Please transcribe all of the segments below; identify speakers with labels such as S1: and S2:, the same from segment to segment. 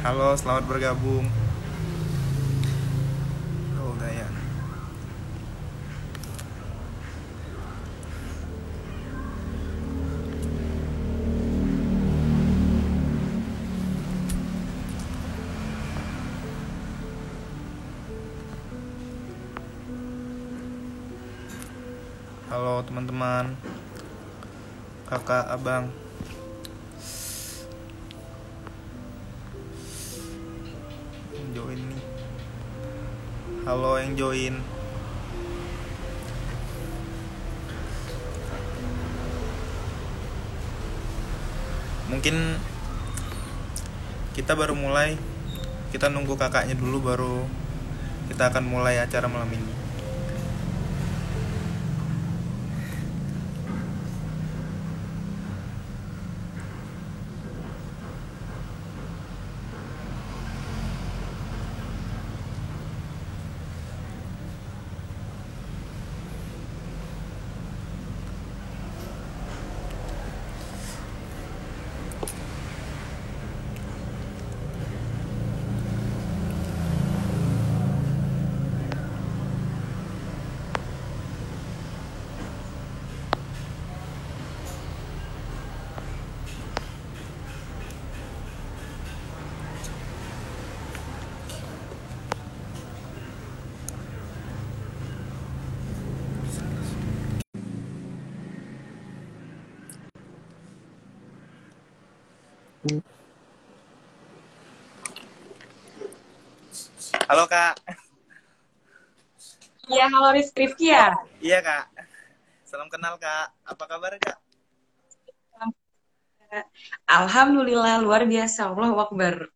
S1: halo selamat bergabung. Dayan. Halo teman-teman. Kakak, abang join. Mungkin Kita baru mulai. Kita nunggu kakaknya dulu baru Kita akan mulai acara malam ini Halo kak
S2: Iya, halo Rizky Rifki ya?
S1: Iya kak Salam kenal kak Apa kabar kak?
S2: Alhamdulillah, luar biasa. Allah Akbar.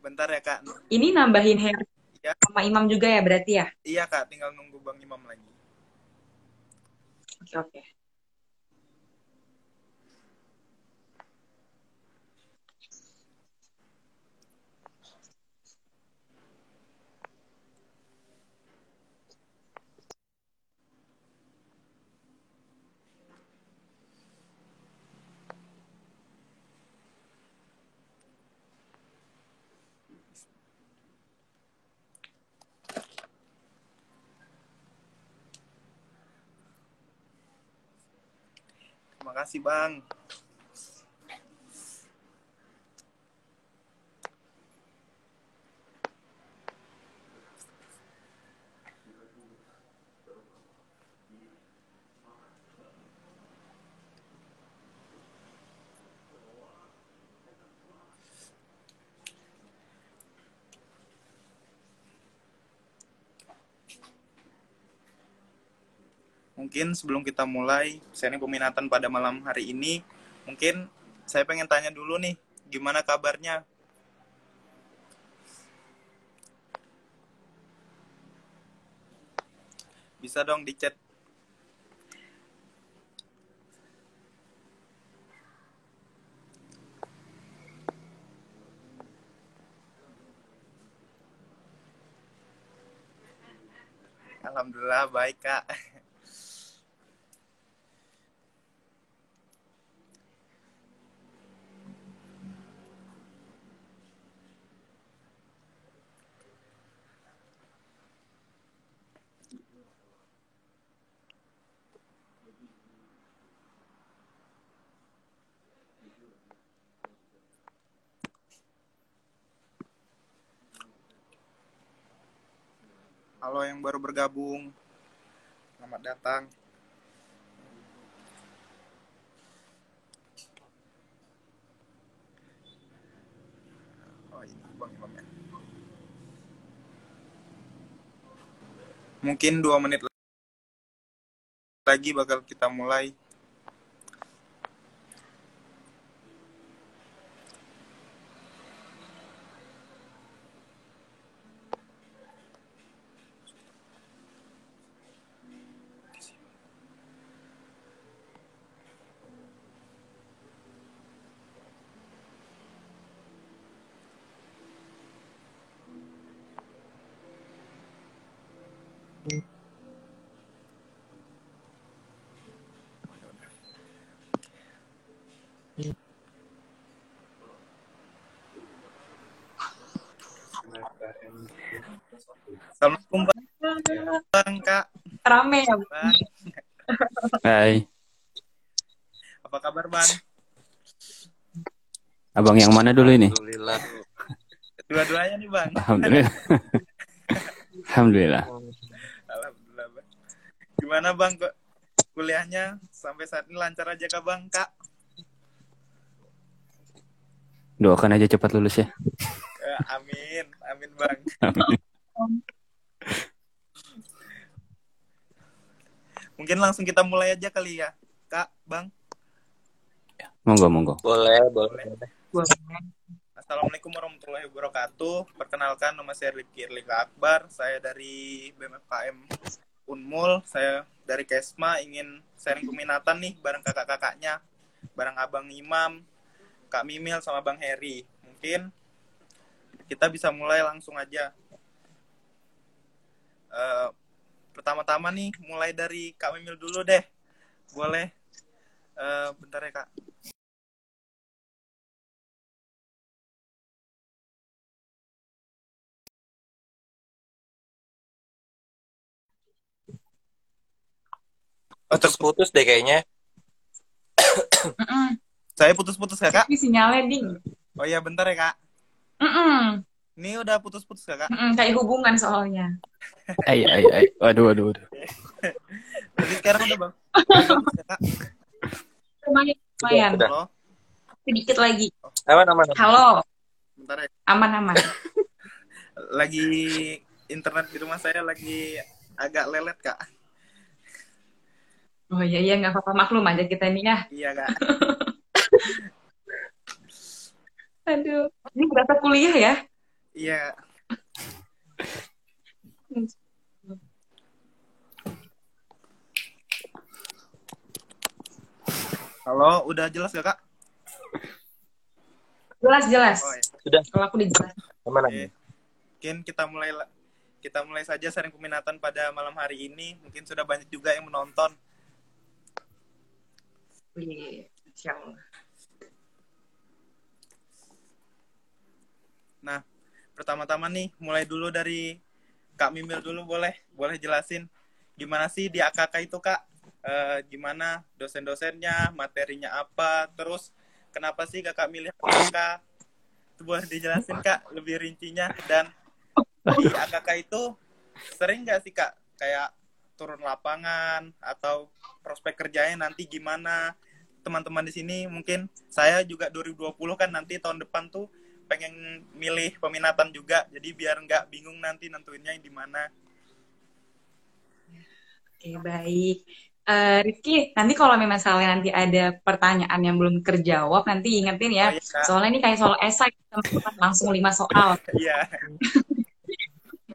S1: Bentar ya kak
S2: Ini nambahin hair
S1: Ya.
S2: sama imam juga ya berarti ya?
S1: Iya kak tinggal nunggu Bang Imam lagi
S2: Oke, oke.
S1: Kasih bang Mungkin sebelum kita mulai sharing peminatan pada malam hari ini, mungkin saya pengen tanya dulu nih, gimana kabarnya? Bisa dong di chat. Alhamdulillah baik kak. Halo yang baru bergabung, selamat datang. Oh ya. Mungkin dua menit lagi bakal kita mulai. Assalamualaikum Bang Kak.
S2: Rame ya
S1: Bang.
S3: Hai.
S1: Apa kabar Bang?
S3: Abang yang mana dulu ini?
S4: Alhamdulillah.
S1: Dua-duanya nih Bang.
S3: Alhamdulillah. Alhamdulillah.
S1: Kuliahnya sampai saat ini lancar aja kah, Bang, Kak?
S3: Doakan aja cepat lulus ya.
S1: Eh, amin, amin, Bang. Mungkin langsung kita mulai aja kali ya, Kak, Bang.
S3: Monggo, monggo.
S4: Boleh, boleh.
S2: Boleh.
S1: Assalamualaikum warahmatullahi wabarakatuh. Perkenalkan nama saya Rifki Erlika Akbar. Saya dari BMFKM Unmul. Saya dari Kesma ingin sharing peminatan nih bareng kakak-kakaknya. Bareng Abang Imam, Kak Mimil sama Bang Heri. Mungkin kita bisa mulai langsung aja. Eh, pertama-tama nih mulai dari Kak Mimil dulu deh. Boleh? Eh, bentar ya Kak. Oh, terus
S4: Putus deh kayaknya.
S2: Mm-mm.
S1: saya putus-putus ya Kak?
S2: Tapi sinyalnya ding.
S1: Oh iya bentar ya Kak.
S2: Mm-mm.
S1: Ini udah putus-putus ya Kak?
S2: Mm-mm, Kayak hubungan soalnya.
S3: Ay, ay, ay. Waduh, waduh, waduh.
S1: Jadi sekarang udah bang. Ya?
S2: Lumayan, lumayan.
S1: Halo?
S2: Sedikit lagi.
S4: Aman, aman. aman.
S2: Halo,
S1: Bentar ya.
S2: aman-aman.
S1: Lagi internet di rumah saya lagi agak lelet Kak.
S2: Oh iya, iya nggak apa-apa maklum aja kita nih ya.
S1: Iya Kak.
S2: Aduh, ini berasa kuliah ya?
S1: Iya. Halo, udah jelas gak Kak?
S2: Jelas, jelas.
S1: Oh, iya.
S4: Sudah,
S2: Kalau aku dijelas.
S4: aman,
S1: Oke.
S4: aman.
S1: Mungkin kita mulai la- kita mulai saja sharing peminatan pada malam hari ini. Mungkin sudah banyak juga yang menonton. Nah, pertama-tama nih, mulai dulu dari Kak Mimil dulu boleh, boleh jelasin gimana sih di AKK itu Kak? Eh, gimana dosen-dosennya, materinya apa, terus kenapa sih Kakak milih AKK? Itu boleh dijelasin Kak, lebih rincinya dan di AKK itu sering nggak sih Kak kayak turun lapangan atau prospek kerjanya nanti gimana? Teman-teman di sini mungkin saya juga 2020 kan nanti tahun depan tuh pengen milih peminatan juga jadi biar nggak bingung nanti nentuinnya di mana
S2: Oke, baik. Eh Rifki, nanti kalau memang misalnya nanti ada pertanyaan yang belum terjawab, nanti ingetin ya.
S1: Oh, iya.
S2: Soalnya ini kayak soal esai, teman-teman langsung lima soal.
S1: iya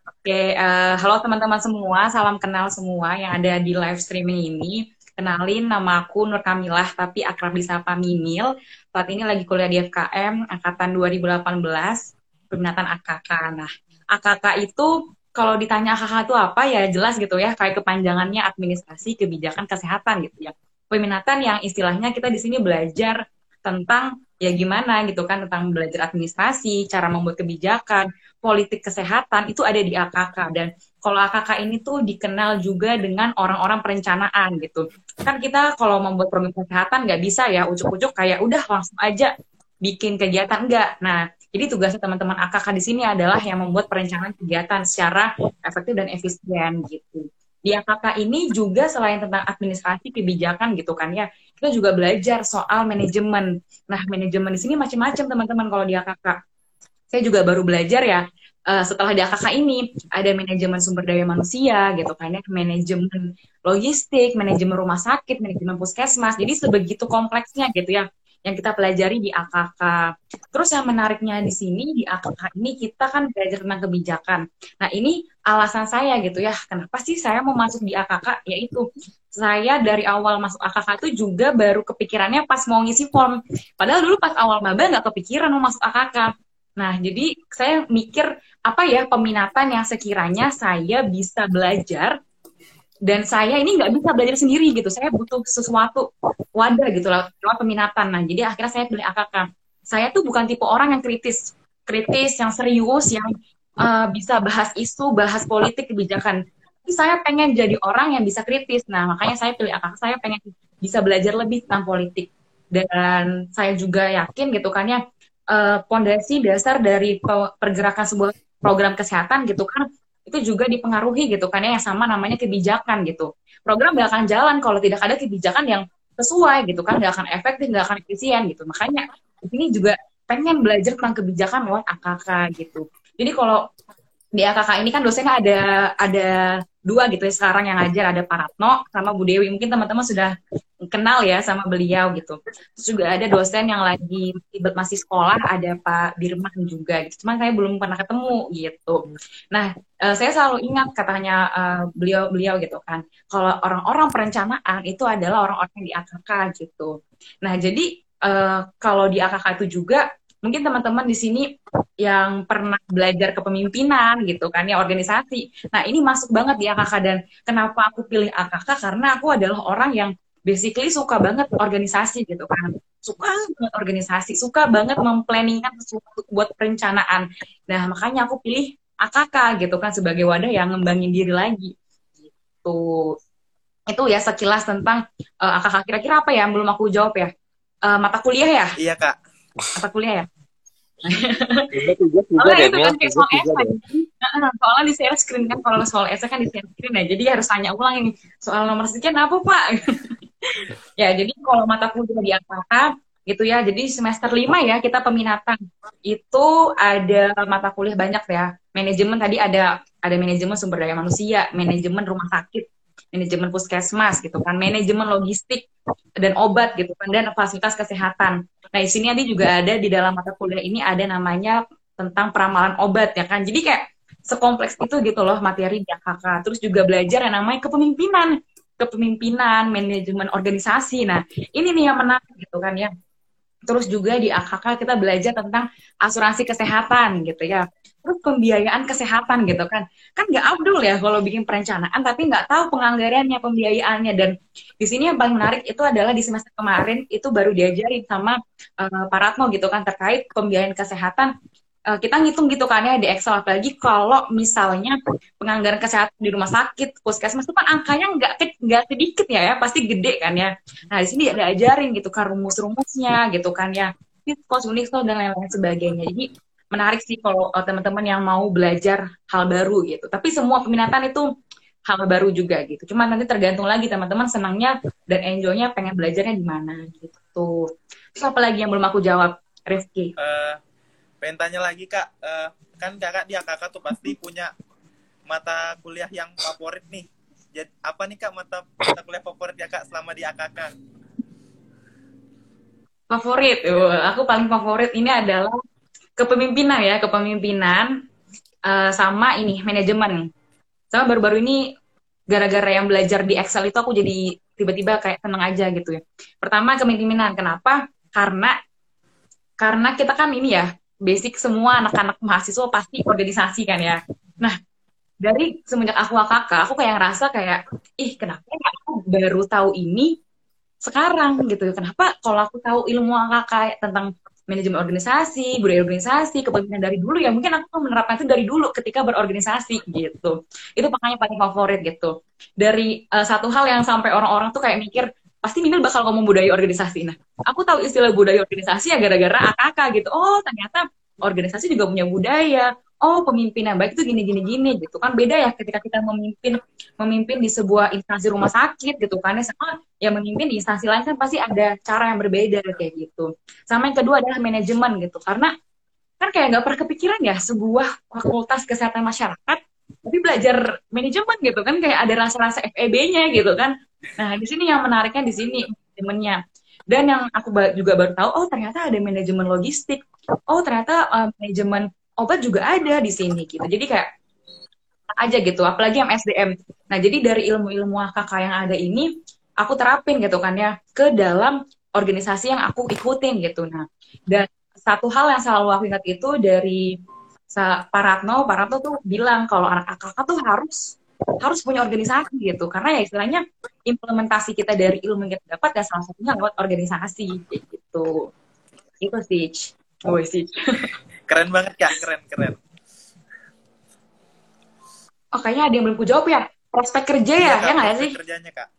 S2: Oke, eh, halo teman-teman semua, salam kenal semua yang ada di live streaming ini. Kenalin, nama aku Nur Kamilah, tapi akrab disapa Mimil. Saat ini lagi kuliah di FKM, angkatan 2018, peminatan AKK. Nah, AKK itu kalau ditanya AKK itu apa ya jelas gitu ya, kayak kepanjangannya administrasi kebijakan kesehatan gitu ya. Peminatan yang istilahnya kita di sini belajar tentang ya gimana gitu kan tentang belajar administrasi, cara membuat kebijakan, politik kesehatan itu ada di AKK dan kalau AKK ini tuh dikenal juga dengan orang-orang perencanaan gitu. Kan kita kalau membuat program kesehatan nggak bisa ya ujuk-ujuk kayak udah langsung aja bikin kegiatan enggak. Nah, jadi tugasnya teman-teman AKK di sini adalah yang membuat perencanaan kegiatan secara efektif dan efisien gitu. Di AKK ini juga selain tentang administrasi kebijakan gitu kan ya, kita juga belajar soal manajemen. Nah, manajemen di sini macam-macam teman-teman kalau di AKK. Saya juga baru belajar ya eh, setelah di AKK ini ada manajemen sumber daya manusia gitu kan ya, manajemen logistik, manajemen rumah sakit, manajemen puskesmas. Jadi sebegitu kompleksnya gitu ya yang kita pelajari di AKK. Terus yang menariknya di sini di AKK ini kita kan belajar tentang kebijakan. Nah, ini alasan saya gitu ya. Kenapa sih saya mau masuk di AKK? Yaitu saya dari awal masuk AKK itu juga baru kepikirannya pas mau ngisi form. Padahal dulu pas awal maba nggak kepikiran mau masuk AKK. Nah, jadi saya mikir apa ya peminatan yang sekiranya saya bisa belajar dan saya ini nggak bisa belajar sendiri gitu. Saya butuh sesuatu wadah gitu lah lewat peminatan. Nah, jadi akhirnya saya pilih AKK. Saya tuh bukan tipe orang yang kritis, kritis yang serius yang uh, bisa bahas isu, bahas politik kebijakan. Tapi saya pengen jadi orang yang bisa kritis. Nah, makanya saya pilih AKK, saya pengen bisa belajar lebih tentang politik. Dan saya juga yakin gitu kan ya, pondasi uh, dasar dari pergerakan sebuah program kesehatan gitu kan, itu juga dipengaruhi gitu kan ya, yang sama namanya kebijakan gitu. Program gak akan jalan kalau tidak ada kebijakan yang sesuai gitu kan, gak akan efektif, gak akan efisien gitu. Makanya di sini juga pengen belajar tentang kebijakan lewat AKK gitu. Jadi kalau di AKK ini kan dosennya ada ada dua gitu ya sekarang yang ngajar ada Pak Ratno sama Bu Dewi mungkin teman-teman sudah kenal ya sama beliau gitu. Terus juga ada dosen yang lagi masih sekolah ada Pak Birman juga gitu. Cuman saya belum pernah ketemu gitu. Nah uh, saya selalu ingat katanya uh, beliau beliau gitu kan. Kalau orang-orang perencanaan itu adalah orang-orang di AKK gitu. Nah jadi uh, kalau di AKK itu juga mungkin teman-teman di sini yang pernah belajar kepemimpinan gitu kan ya organisasi. Nah ini masuk banget di AKK dan kenapa aku pilih AKK karena aku adalah orang yang basically suka banget organisasi gitu kan. Suka banget organisasi, suka banget memplanningkan sesuatu buat perencanaan. Nah makanya aku pilih AKK gitu kan sebagai wadah yang ngembangin diri lagi. Gitu. Itu ya sekilas tentang uh, eh, AKK. Kira-kira apa ya belum aku jawab ya? Uh, mata kuliah ya?
S1: Iya kak
S2: mata kuliah ya soalnya itu kan kayak soal esai soalnya di share screen kan kalau soal esai kan di share screen ya jadi harus tanya ulang ini soal nomor sekian apa pak ya jadi kalau mata kuliah di AKK gitu ya jadi semester lima ya kita peminatan itu ada mata kuliah banyak ya manajemen tadi ada ada manajemen sumber daya manusia manajemen rumah sakit manajemen puskesmas gitu kan, manajemen logistik dan obat gitu kan, dan fasilitas kesehatan. Nah, di sini nanti juga ada di dalam mata kuliah ini ada namanya tentang peramalan obat ya kan. Jadi kayak sekompleks itu gitu loh materi di AKK. Terus juga belajar yang namanya kepemimpinan, kepemimpinan, manajemen organisasi. Nah, ini nih yang menarik gitu kan ya. Terus juga di AKK kita belajar tentang asuransi kesehatan gitu ya. Terus pembiayaan kesehatan gitu kan. Kan nggak abdul ya kalau bikin perencanaan tapi nggak tahu penganggarannya pembiayaannya. Dan di sini yang paling menarik itu adalah di semester kemarin itu baru diajarin sama uh, Pak Ratno gitu kan terkait pembiayaan kesehatan kita ngitung gitu kan ya di Excel apalagi kalau misalnya penganggaran kesehatan di rumah sakit puskesmas itu kan angkanya nggak nggak sedikit ya ya pasti gede kan ya nah di sini ada ajarin gitu kan rumus-rumusnya gitu kan ya kos unik dan lain-lain sebagainya jadi menarik sih kalau uh, teman-teman yang mau belajar hal baru gitu. Tapi semua peminatan itu hal baru juga gitu. Cuma nanti tergantung lagi teman-teman senangnya dan enjoynya pengen belajarnya di mana gitu. Terus apa lagi yang belum aku jawab, Rifki?
S1: Uh, pengen tanya lagi kak, uh, kan kakak dia kakak tuh pasti punya mata kuliah yang favorit nih. Jadi apa nih kak mata mata kuliah favorit ya kak selama di AKK?
S2: Favorit, uh, aku paling favorit ini adalah kepemimpinan ya, kepemimpinan uh, sama ini manajemen. Sama baru-baru ini gara-gara yang belajar di Excel itu aku jadi tiba-tiba kayak tenang aja gitu ya. Pertama kepemimpinan, kenapa? Karena karena kita kan ini ya basic semua anak-anak mahasiswa pasti organisasi kan ya. Nah dari semenjak aku AKK, aku kayak ngerasa kayak, ih kenapa ya aku baru tahu ini sekarang gitu. Kenapa kalau aku tahu ilmu AKK tentang manajemen organisasi, budaya organisasi, kepemimpinan dari dulu ya mungkin aku menerapkan itu dari dulu ketika berorganisasi gitu. Itu makanya paling favorit gitu. Dari uh, satu hal yang sampai orang-orang tuh kayak mikir pasti Minil bakal ngomong budaya organisasi. Nah, aku tahu istilah budaya organisasi ya gara-gara AKK gitu. Oh, ternyata organisasi juga punya budaya. Oh pemimpin yang baik itu gini gini gini gitu kan. Beda ya ketika kita memimpin memimpin di sebuah instansi rumah sakit gitu kan. Ya sama yang memimpin di instansi lain kan pasti ada cara yang berbeda kayak gitu. Sama yang kedua adalah manajemen gitu. Karena kan kayak nggak pernah kepikiran ya sebuah fakultas kesehatan masyarakat tapi belajar manajemen gitu kan. Kayak ada rasa-rasa FEB-nya gitu kan nah di sini yang menariknya di sini manajemennya dan yang aku juga baru tahu oh ternyata ada manajemen logistik oh ternyata uh, manajemen obat juga ada di sini gitu. Jadi kayak aja gitu, apalagi yang SDM. Nah, jadi dari ilmu-ilmu AKK yang ada ini aku terapin gitu kan ya ke dalam organisasi yang aku ikutin gitu. Nah, dan satu hal yang selalu aku ingat itu dari Pak Ratno, Pak Ratno tuh bilang kalau anak AKK tuh harus harus punya organisasi gitu karena ya istilahnya implementasi kita dari ilmu yang kita dapat ya salah satunya lewat organisasi gitu itu sih oh sih
S1: Keren banget kak, keren keren.
S2: Oh kayaknya ada yang belum ku jawab ya. prospek kerja ya,
S1: Iya,
S2: ya nggak
S1: prospek
S2: sih?
S1: kerjanya kak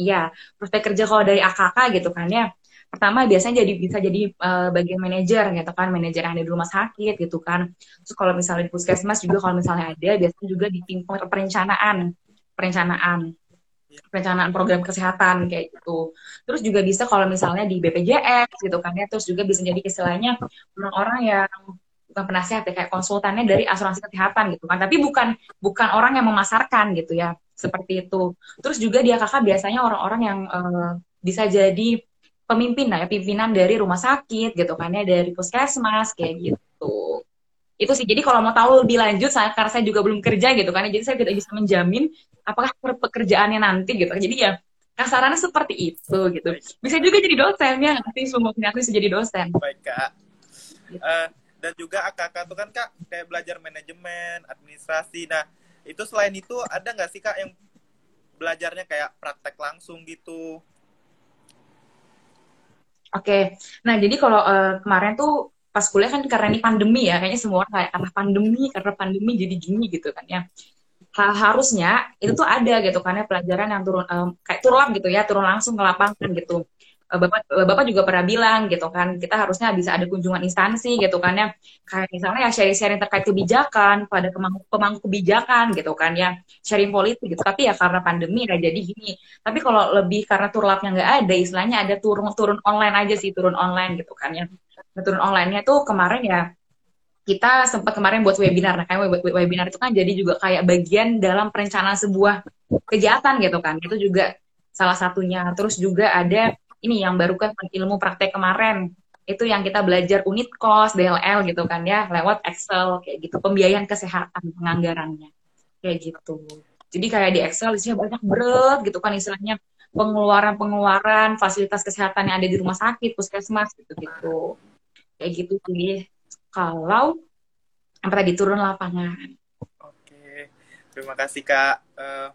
S2: Iya, prospek kerja kalau dari AKK gitu kan ya. Pertama biasanya jadi bisa jadi eh, bagian manajer gitu kan, manajer yang ada di rumah sakit gitu kan. Terus kalau misalnya di puskesmas juga kalau misalnya ada, biasanya juga di tim per- perencanaan, perencanaan, perencanaan program kesehatan kayak gitu. Terus juga bisa kalau misalnya di BPJS gitu kan ya, terus juga bisa jadi istilahnya orang-orang yang bukan penasihat ya, kayak konsultannya dari asuransi kesehatan gitu kan. Tapi bukan bukan orang yang memasarkan gitu ya, seperti itu. Terus juga dia kakak biasanya orang-orang yang eh, bisa jadi pemimpin lah ya, pimpinan dari rumah sakit gitu kan ya, dari puskesmas kayak gitu. Itu sih. Jadi kalau mau tahu lebih lanjut, saya karena saya juga belum kerja gitu kan, ya, jadi saya tidak bisa menjamin apakah pekerjaannya nanti gitu. Jadi ya kasarannya seperti itu gitu. Bisa juga jadi dosen ya, nanti semua aku bisa jadi dosen.
S1: baik kak
S2: Gitu.
S1: Eh, dan juga AKK itu kan kak kayak belajar manajemen administrasi nah itu selain itu ada nggak sih kak yang belajarnya kayak praktek langsung gitu
S2: Oke, nah jadi kalau eh, kemarin tuh pas kuliah kan karena ini pandemi ya, kayaknya semua orang kayak karena pandemi, karena pandemi jadi gini gitu kan ya. Ha- harusnya itu tuh ada gitu kan ya pelajaran yang turun em, kayak turun gitu ya, turun langsung ke lapangan gitu. Eh, Bapak eh, Bapak juga pernah bilang gitu kan, kita harusnya bisa ada kunjungan instansi gitu kan ya. Kayak misalnya ya sharing-sharing terkait kebijakan pada pemangku, pemangku kebijakan gitu kan ya, sharing politik gitu. Tapi ya karena pandemi ya jadi gini. Tapi kalau lebih karena turlapnya nggak ada, istilahnya ada turun turun online aja sih, turun online gitu kan ya. Nah, turun online-nya tuh kemarin ya kita sempat kemarin buat webinar. Nah, kayak web- webinar itu kan jadi juga kayak bagian dalam perencanaan sebuah kegiatan gitu kan. Itu juga salah satunya. Terus juga ada ini yang baru kan ilmu praktek kemarin. Itu yang kita belajar unit cost, DLL gitu kan ya, lewat Excel kayak gitu. Pembiayaan kesehatan penganggarannya. Kayak gitu. Jadi kayak di Excel isinya banyak berat gitu kan istilahnya pengeluaran-pengeluaran fasilitas kesehatan yang ada di rumah sakit, puskesmas gitu-gitu. Kayak gitu sih. Kalau apa tadi turun lapangan.
S1: oke terima kasih kak Eh,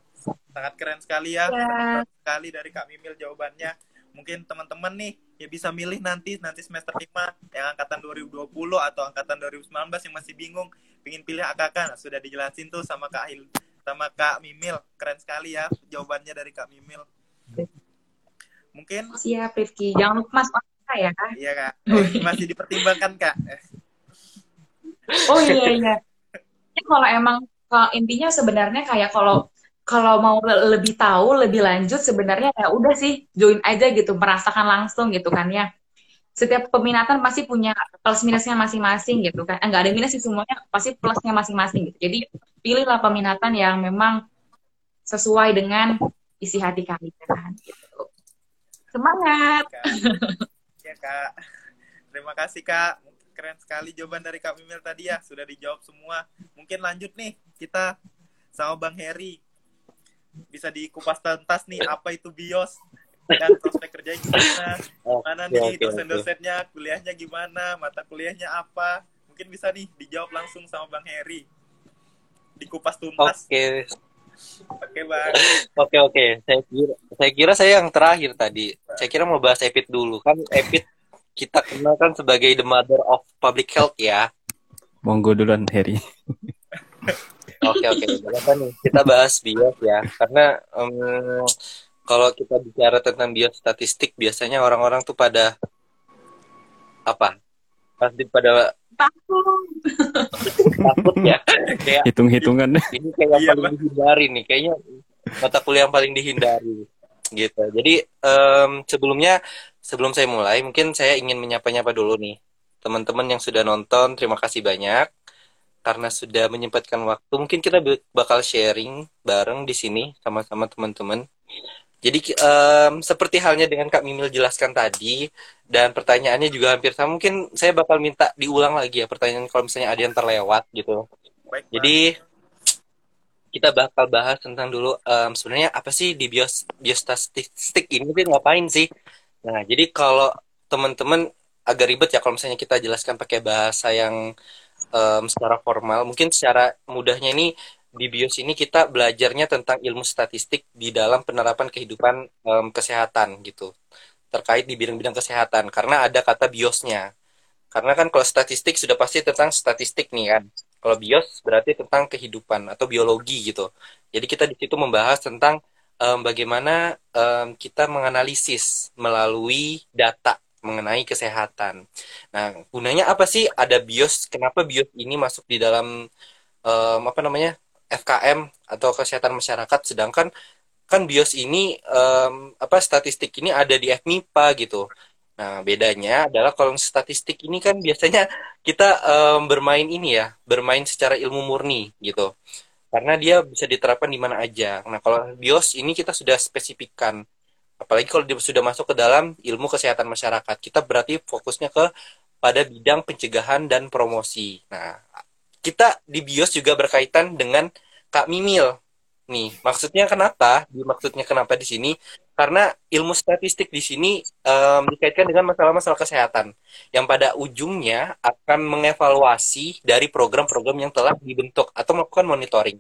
S1: sangat keren sekali ya
S2: Ya.
S1: Sekali dari kak Mimil jawabannya mungkin teman-teman nih ya bisa milih nanti nanti semester 5 yang angkatan 2020 atau angkatan 2019 yang masih bingung pingin pilih AKK nah, sudah dijelasin tuh sama Kak Hil sama Kak Mimil keren sekali ya jawabannya dari Kak Mimil mungkin
S2: Siap Rifki. Jangan lupa Mas ya.
S1: iya Kak Eh, masih dipertimbangkan Kak Eh,
S2: Oh iya iya. Ini kalau emang kalau intinya sebenarnya kayak kalau kalau mau le- lebih tahu lebih lanjut sebenarnya ya udah sih join aja gitu merasakan langsung gitu kan ya. Setiap peminatan pasti punya plus minusnya masing-masing gitu kan. Enggak ada minus sih semuanya pasti plusnya masing-masing gitu. Jadi pilihlah peminatan yang memang sesuai dengan isi hati kalian gitu. Semangat.
S1: Kak. Ya Kak. Terima kasih Kak. Keren sekali jawaban dari Kak Mimil tadi ya. Sudah dijawab semua. Mungkin lanjut nih kita sama Bang Heri. Bisa dikupas tuntas nih apa itu BIOS dan prospek kerjanya gimana. Mana nih
S4: oke.
S1: dosen-dosennya, kuliahnya gimana, mata kuliahnya apa. Mungkin bisa nih dijawab langsung sama Bang Heri. Dikupas tuntas.
S4: Oke,
S1: Oke Bang.
S4: oke, oke. Saya kira, saya kira saya yang terakhir tadi. Saya kira mau bahas EPIT dulu. Kan EPIT kita kenal kan sebagai the mother of public health ya.
S3: Monggo duluan Harry.
S4: Oke, oke. Kenapa nih? Kita bahas bios ya. Karena em, kalau kita bicara tentang biostatistik, biasanya orang-orang tuh pada apa? Pasti pada
S2: Takut.
S4: takut ya. Kayak
S3: Hitung-hitungan.
S4: ini kayak yang paling dihindari nih kayaknya mata kuliah yang paling dihindari gitu jadi em, sebelumnya sebelum saya mulai mungkin saya ingin menyapa-nyapa dulu nih teman-teman yang sudah nonton terima kasih banyak karena sudah menyempatkan waktu mungkin kita bakal sharing bareng di sini sama-sama teman-teman jadi em, seperti halnya dengan Kak Mimil jelaskan tadi dan pertanyaannya juga hampir sama mungkin saya bakal minta diulang lagi ya pertanyaan kalau misalnya ada yang terlewat gitu
S1: Baik
S4: jadi kita bakal bahas tentang dulu em, sebenarnya apa sih di bios biostatistik ini tuh ngapain sih? Nah, jadi kalau teman-teman agak ribet ya kalau misalnya kita jelaskan pakai bahasa yang em, secara formal, mungkin secara mudahnya ini di bios ini kita belajarnya tentang ilmu statistik di dalam penerapan kehidupan em, kesehatan gitu. Terkait di bidang-bidang kesehatan karena ada kata biosnya. Karena kan kalau statistik sudah pasti tentang statistik nih kan. Kalau bios berarti tentang kehidupan atau biologi gitu. Jadi kita di situ membahas tentang um, bagaimana um, kita menganalisis melalui data mengenai kesehatan. Nah, gunanya apa sih ada bios? Kenapa bios ini masuk di dalam um, apa namanya FKM atau kesehatan masyarakat? Sedangkan kan bios ini um, apa statistik ini ada di FMIPA gitu. Nah, bedanya adalah kalau statistik ini kan biasanya kita um, bermain ini ya, bermain secara ilmu murni gitu. Karena dia bisa diterapkan di mana aja. Nah, kalau BIOS ini kita sudah spesifikkan. Apalagi kalau dia sudah masuk ke dalam ilmu kesehatan masyarakat. Kita berarti fokusnya ke pada bidang pencegahan dan promosi. Nah, kita di BIOS juga berkaitan dengan Kak Mimil. Nih, maksudnya kenapa? Maksudnya kenapa di sini? karena ilmu statistik di sini um, dikaitkan dengan masalah-masalah kesehatan yang pada ujungnya akan mengevaluasi dari program-program yang telah dibentuk atau melakukan monitoring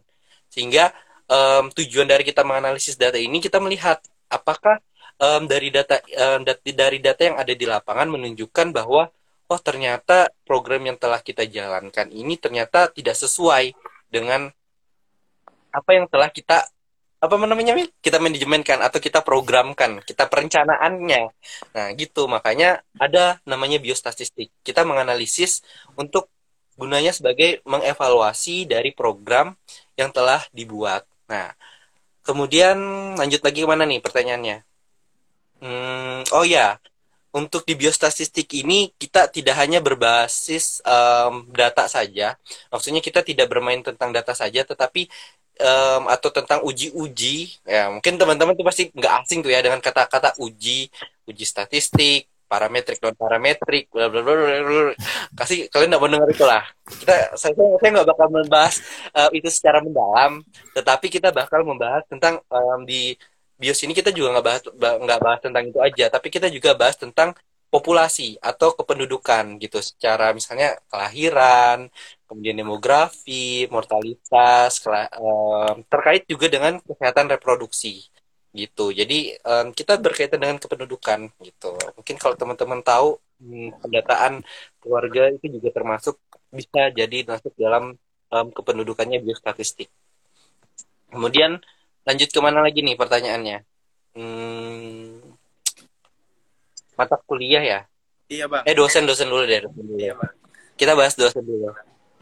S4: sehingga um, tujuan dari kita menganalisis data ini kita melihat apakah um, dari data um, dari data yang ada di lapangan menunjukkan bahwa oh ternyata program yang telah kita jalankan ini ternyata tidak sesuai dengan apa yang telah kita apa namanya Mil? kita manajemenkan atau kita programkan kita perencanaannya. Nah gitu. Makanya ada namanya biostatistik. Kita menganalisis untuk gunanya sebagai mengevaluasi dari program yang telah dibuat. Nah kemudian lanjut lagi ke mana nih pertanyaannya? Hmm, oh ya untuk di biostatistik ini kita tidak hanya berbasis um, data saja. Maksudnya kita tidak bermain tentang data saja tetapi um, atau tentang uji-uji. Ya mungkin teman-teman tuh pasti nggak asing tuh ya dengan kata-kata uji uji statistik parametrik non parametrik bla bla bla kasih kalian nggak mau dengar itu lah kita saya saya nggak bakal membahas uh, itu secara mendalam tetapi kita bakal membahas tentang um, di bios ini kita juga nggak bahas nggak bahas tentang itu aja tapi kita juga bahas tentang populasi atau kependudukan gitu. Secara misalnya kelahiran kemudian demografi, mortalitas, um, terkait juga dengan kesehatan reproduksi gitu. Jadi um, kita berkaitan dengan kependudukan gitu. Mungkin kalau teman-teman tahu hmm, pendataan keluarga itu juga termasuk bisa jadi masuk dalam um, kependudukannya biostatistik. Kemudian lanjut ke mana lagi nih pertanyaannya? Hmm, mata kuliah ya?
S1: Iya bang.
S4: Eh dosen dosen dulu deh. Dosen dulu. Iya bang. Kita bahas dosen dulu.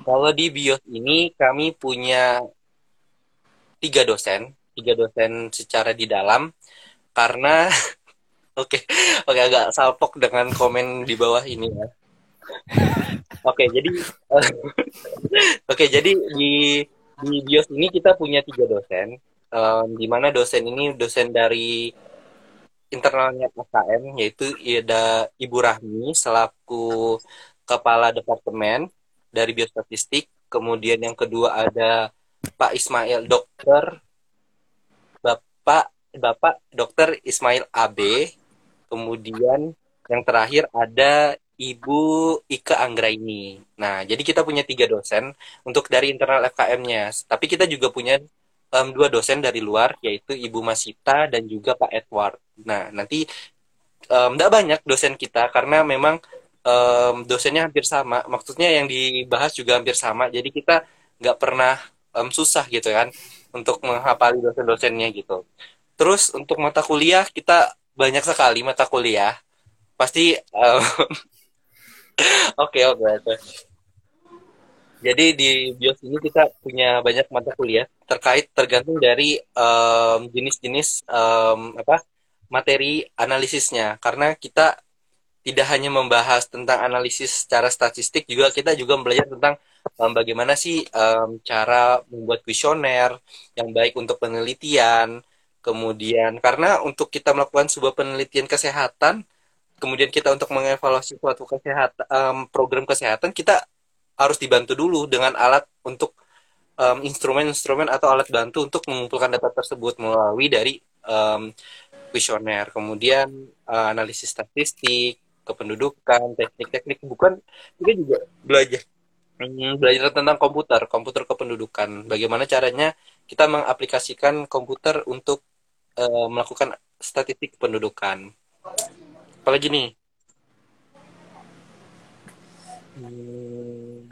S4: Kalau di BIOS ini kami punya tiga dosen, tiga dosen secara di dalam karena oke okay, oke okay, agak salpok dengan komen di bawah ini ya. Oke, okay, jadi oke okay, jadi di di BIOS ini kita punya tiga dosen, um, di mana dosen ini dosen dari internalnya AKM yaitu ada Ibu Rahmi selaku kepala departemen dari biostatistik. Kemudian yang kedua ada Pak Ismail Dokter Bapak Bapak Dokter Ismail AB. Kemudian yang terakhir ada Ibu Ika Anggraini. Nah, jadi kita punya tiga dosen untuk dari internal FKM-nya. Tapi kita juga punya um, dua dosen dari luar, yaitu Ibu Masita dan juga Pak Edward. Nah, nanti tidak um, banyak dosen kita karena memang um, dosennya hampir sama maksudnya yang dibahas juga hampir sama jadi kita nggak pernah um, susah gitu kan untuk menghafali dosen-dosennya gitu. Terus untuk mata kuliah kita banyak sekali mata kuliah. Pasti oke oke oke. Jadi di BIOS ini kita punya banyak mata kuliah. Terkait tergantung dari jenis-jenis um, um, apa materi analisisnya. Karena kita tidak hanya membahas tentang analisis secara statistik juga kita juga belajar tentang um, bagaimana sih um, cara membuat kuesioner yang baik untuk penelitian? Kemudian karena untuk kita melakukan sebuah penelitian kesehatan kemudian kita untuk mengevaluasi suatu kesehatan um, program kesehatan kita harus dibantu dulu dengan alat untuk instrumen-instrumen um, atau alat bantu untuk mengumpulkan data tersebut melalui dari um, kuesioner. Kemudian uh, analisis statistik kependudukan, teknik-teknik bukan juga juga belajar hmm, belajar tentang komputer, komputer kependudukan. Bagaimana caranya kita mengaplikasikan komputer untuk uh, melakukan statistik kependudukan. Apalagi nih? Hmm.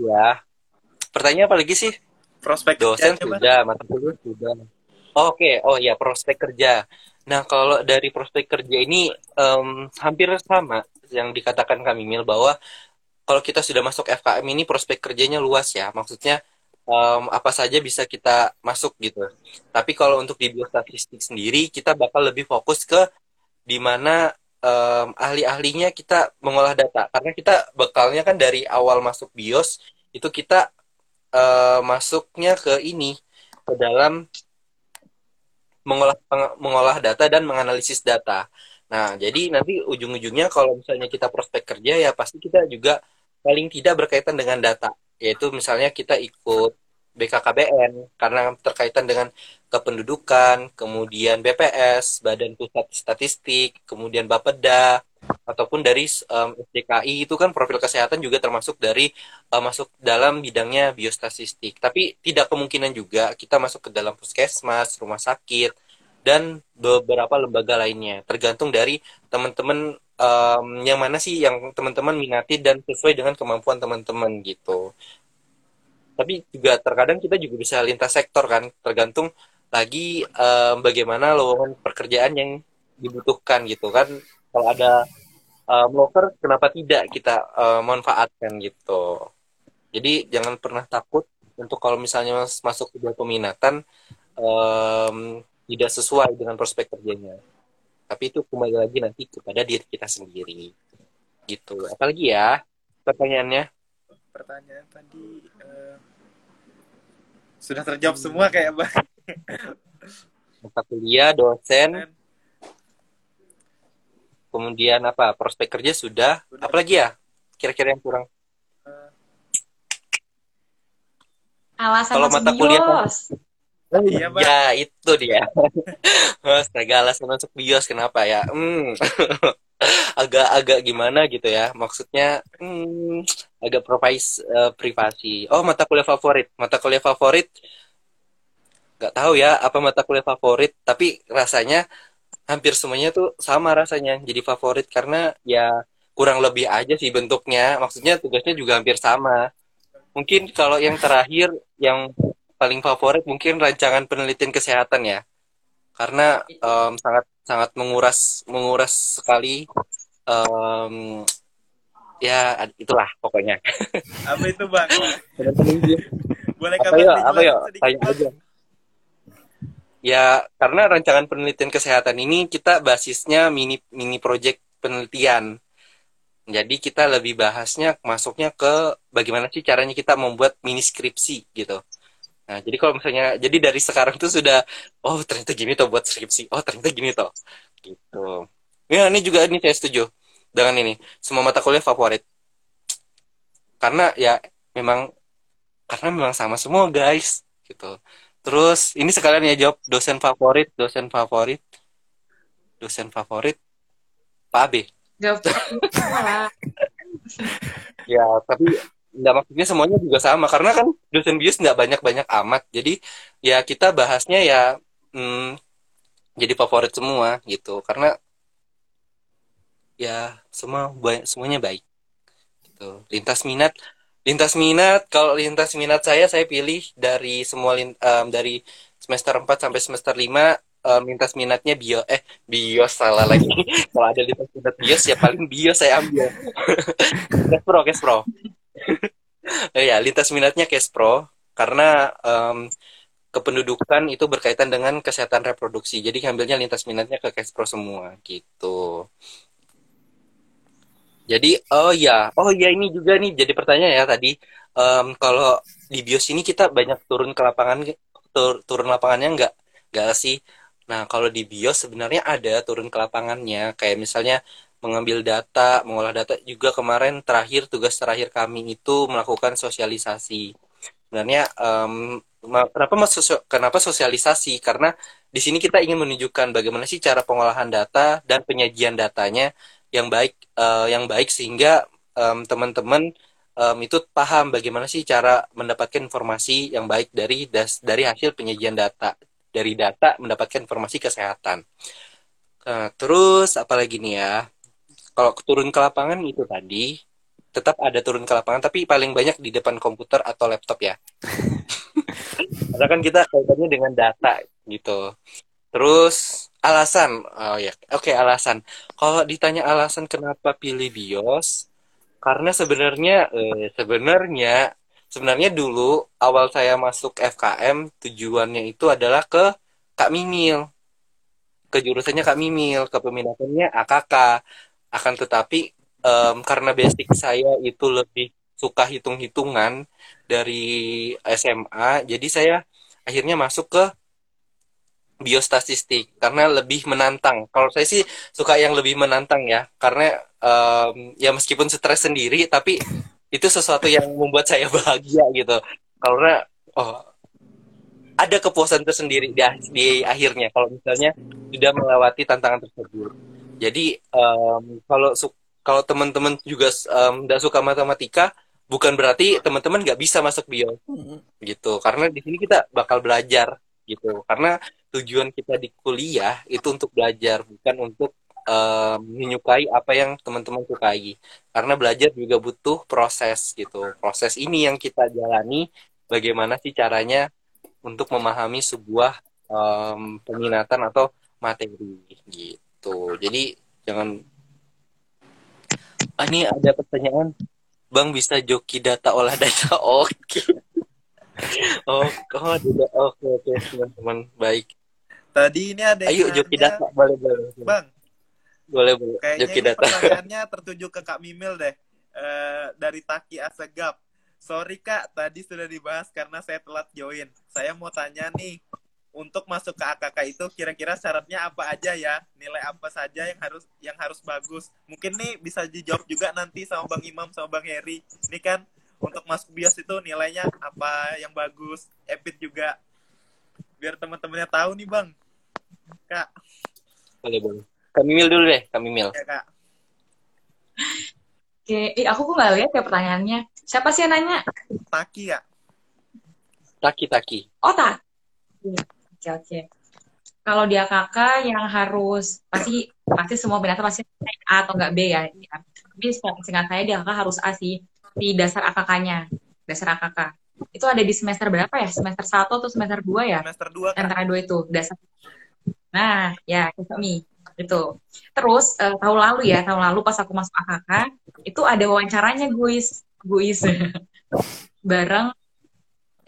S4: ya. Pertanyaan apa lagi sih?
S1: Prospek
S4: Dosen
S1: Bang.
S4: sudah, mata kuliah sudah. Oh, Oke, oh ya prospek kerja. Nah kalau dari prospek kerja ini em, hampir sama yang dikatakan Kak Mimil bahwa kalau kita sudah masuk FKM ini prospek kerjanya luas ya. Maksudnya em, apa saja bisa kita masuk gitu. Tapi kalau untuk di biostatistik sendiri kita bakal lebih fokus ke di mana em, ahli-ahlinya kita mengolah data. Karena kita bekalnya kan dari awal masuk bios itu kita eh, masuknya ke ini ke dalam mengolah mengolah data dan menganalisis data. Nah, jadi nanti ujung-ujungnya kalau misalnya kita prospek kerja ya pasti kita juga paling tidak berkaitan dengan data, yaitu misalnya kita ikut BKKBN karena terkaitan dengan kependudukan, kemudian BPS, Badan Pusat Statistik, kemudian Bapeda, ataupun dari em, SDKI itu kan profil kesehatan juga termasuk dari eh, masuk dalam bidangnya biostatistik. Tapi tidak kemungkinan juga kita masuk ke dalam puskesmas, rumah sakit, dan beberapa lembaga lainnya. Tergantung dari teman-teman em, yang mana sih yang teman-teman minati dan sesuai dengan kemampuan teman-teman gitu. Tapi juga terkadang kita juga bisa lintas sektor kan, tergantung lagi em, bagaimana lowongan pekerjaan yang dibutuhkan gitu kan. Kalau ada um, kenapa tidak kita um, manfaatkan gitu. Jadi jangan pernah takut untuk kalau misalnya mas- masuk ke peminatan um, tidak sesuai dengan prospek kerjanya. Tapi itu kembali lagi nanti kepada diri kita sendiri. Gitu. Apalagi ya pertanyaannya?
S1: Pertanyaan tadi eh, sudah terjawab semua kayak Bang.
S4: Mata kuliah, dosen, kemudian apa? Prospek kerja sudah.
S1: Sudah.
S4: Apalagi ya? Kira-kira yang kurang?
S1: Eh,
S2: Alasan
S4: Kalau
S2: masuk
S4: mata kuliah
S2: bios.
S1: Iya.
S4: Ya, itu dia. Astaga, alasan masuk bios kenapa ya? Hmm. Agak-agak gimana gitu ya. Maksudnya hmm, agak provise eh, privasi. Oh, mata kuliah favorit. Mata kuliah favorit nggak tahu ya apa mata kuliah favorit, tapi rasanya hampir semuanya tuh sama rasanya jadi favorit karena ya kurang lebih aja sih bentuknya. Maksudnya tugasnya juga hampir sama. Mungkin kalau yang terakhir yang paling favorit mungkin rancangan penelitian kesehatan ya. Karena em, sangat sangat menguras menguras sekali em, ya itulah pokoknya.
S1: apa itu Bang? Boleh
S4: apa ya apa ya
S1: sedikit,
S4: tanya aja. Ya karena rancangan penelitian kesehatan ini kita basisnya mini mini project penelitian. Jadi kita lebih bahasnya masuknya ke bagaimana sih caranya kita membuat mini skripsi gitu. Nah, jadi kalau misalnya, jadi dari sekarang tuh sudah, oh ternyata gini toh buat skripsi, oh ternyata gini toh, gitu. Ya ini juga ini saya setuju dengan ini, semua mata kuliah favorit. Karena ya memang, karena memang sama semua guys, gitu. Terus ini sekalian ya jawab dosen favorit, dosen favorit, dosen favorit, Pak Abe.
S2: Salah.
S4: Ya, tapi nggak maksudnya semuanya juga sama karena kan dosen bius nggak banyak-banyak amat. Jadi ya kita bahasnya ya hmm, jadi favorit semua gitu karena ya semua ba- semuanya baik. Gitu. Lintas minat, lintas minat kalau lintas minat saya saya pilih dari semua em, dari semester 4 sampai semester 5 em, lintas minatnya bio eh bios salah lagi. kalau ada lintas minat bios ya paling bios saya ambil. Kespro, Kespro. Eh, ya, lintas minatnya Kespro karena em, kependudukan itu berkaitan dengan kesehatan reproduksi. Jadi ngambilnya lintas minatnya ke Kespro semua gitu. Jadi oh ya, oh ya ini juga nih jadi pertanyaan ya tadi Em, kalau di bios ini kita banyak turun ke lapangan tur- turun lapangannya nggak nggak sih? Nah kalau di bios sebenarnya ada turun ke lapangannya kayak misalnya mengambil data, mengolah data juga kemarin terakhir tugas terakhir kami itu melakukan sosialisasi. Sebenarnya ma- kenapa kenapa sosialisasi? Karena di sini kita ingin menunjukkan bagaimana sih cara pengolahan data dan penyajian datanya yang baik eh, yang baik sehingga em, teman-teman em, itu paham bagaimana sih cara mendapatkan informasi yang baik dari das dari hasil penyajian data dari data mendapatkan informasi kesehatan. Nah, terus apalagi nih ya? Kalau turun ke lapangan itu tadi tetap ada turun ke lapangan tapi paling banyak di depan komputer atau laptop ya. Karena kan kita kaitannya dengan data gitu. Terus alasan oh ya oke alasan. Kalau ditanya alasan kenapa pilih bios karena sebenarnya eh, sebenarnya sebenarnya dulu awal saya masuk FKM tujuannya itu adalah ke Kak Mimil. Ke jurusannya Kak Mimil ke peminatannya AKK akan tetapi em, karena basic saya itu lebih suka hitung-hitungan dari SMA jadi saya akhirnya masuk ke biostatistik karena lebih menantang. Kalau saya sih suka yang lebih menantang ya karena em, ya meskipun stres sendiri tapi itu sesuatu yang membuat saya bahagia gitu. Karena oh ada kepuasan tersendiri di, di akhirnya kalau misalnya sudah melewati tantangan tersebut jadi em, kalau su- kalau teman-teman juga tidak suka matematika bukan berarti teman-teman nggak bisa masuk bio. Gitu. Karena di sini kita bakal belajar gitu. Karena tujuan kita di kuliah itu untuk belajar bukan untuk em, menyukai apa yang teman-teman sukai. Karena belajar juga butuh proses gitu. Proses ini yang kita jalani bagaimana sih caranya untuk memahami sebuah em, peminatan atau materi gitu jadi jangan ah, ini ada pertanyaan Bang bisa joki data olah data oke Oh, oh, tidak. Oke, oke, teman-teman. Baik.
S1: Tadi ini ada
S4: Ayo
S1: yang
S4: joki data. Boleh, boleh.
S1: Bang,
S4: Boleh, boleh.
S1: kayaknya
S4: Joki data.
S1: pertanyaannya tertuju ke Kak Mimil deh. Eh, dari Taki Asegap. Sorry Kak, tadi sudah dibahas karena saya telat join. Saya mau tanya nih, untuk masuk ke AKK itu kira-kira syaratnya apa aja ya? Nilai apa saja yang harus yang harus bagus? Mungkin nih bisa dijawab juga nanti sama Bang Imam sama Bang Heri. Ini kan untuk masuk bias itu nilainya apa yang bagus? Epit juga. Biar teman-temannya tahu nih Bang. Kak,
S4: Boleh, boleh. Kami mil dulu deh, kami mil.
S1: ya Kak.
S2: Oke, eh, aku kok nggak lihat ya pertanyaannya. Siapa sih yang nanya?
S1: Taki ya?
S4: Taki, taki.
S2: Oh, tak. Oke, oke. Kalau dia kakak yang harus pasti pasti semua binatang pasti A atau enggak B ya. Tapi singkat saya dia kakak harus A sih di dasar AKK-nya. Dasar AKK. Itu ada di semester berapa ya? Semester 1 atau semester 2 ya?
S1: Semester 2 Kak.
S2: Antara dua itu dasar. Nah, ya itu Mi. Itu. Terus eh, tahun lalu ya, tahun lalu pas aku masuk AKK, itu ada wawancaranya guys, guys. Bareng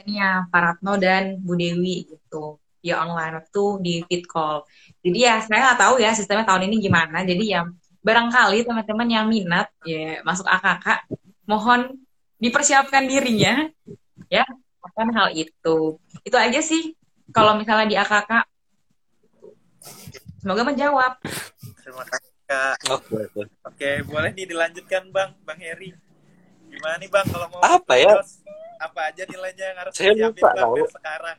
S2: ini ya Pak Ratno dan Bu Dewi gitu. Ya online waktu di fit call. Jadi ya saya nggak tahu ya sistemnya tahun ini gimana. Jadi ya barangkali teman-teman yang minat ya masuk AKK, mohon dipersiapkan dirinya ya akan hal itu. Itu aja sih kalau misalnya di AKK. Semoga menjawab.
S1: Terima kasih Kak.
S4: Oke, oke.
S1: Oke, boleh nih dilanjutkan Bang, Bang Heri. Gimana nih Bang kalau mau
S4: Apa ya?
S1: Apa aja nilainya yang harus
S4: Saya
S1: disiapin
S4: lupa
S1: Bang sekarang?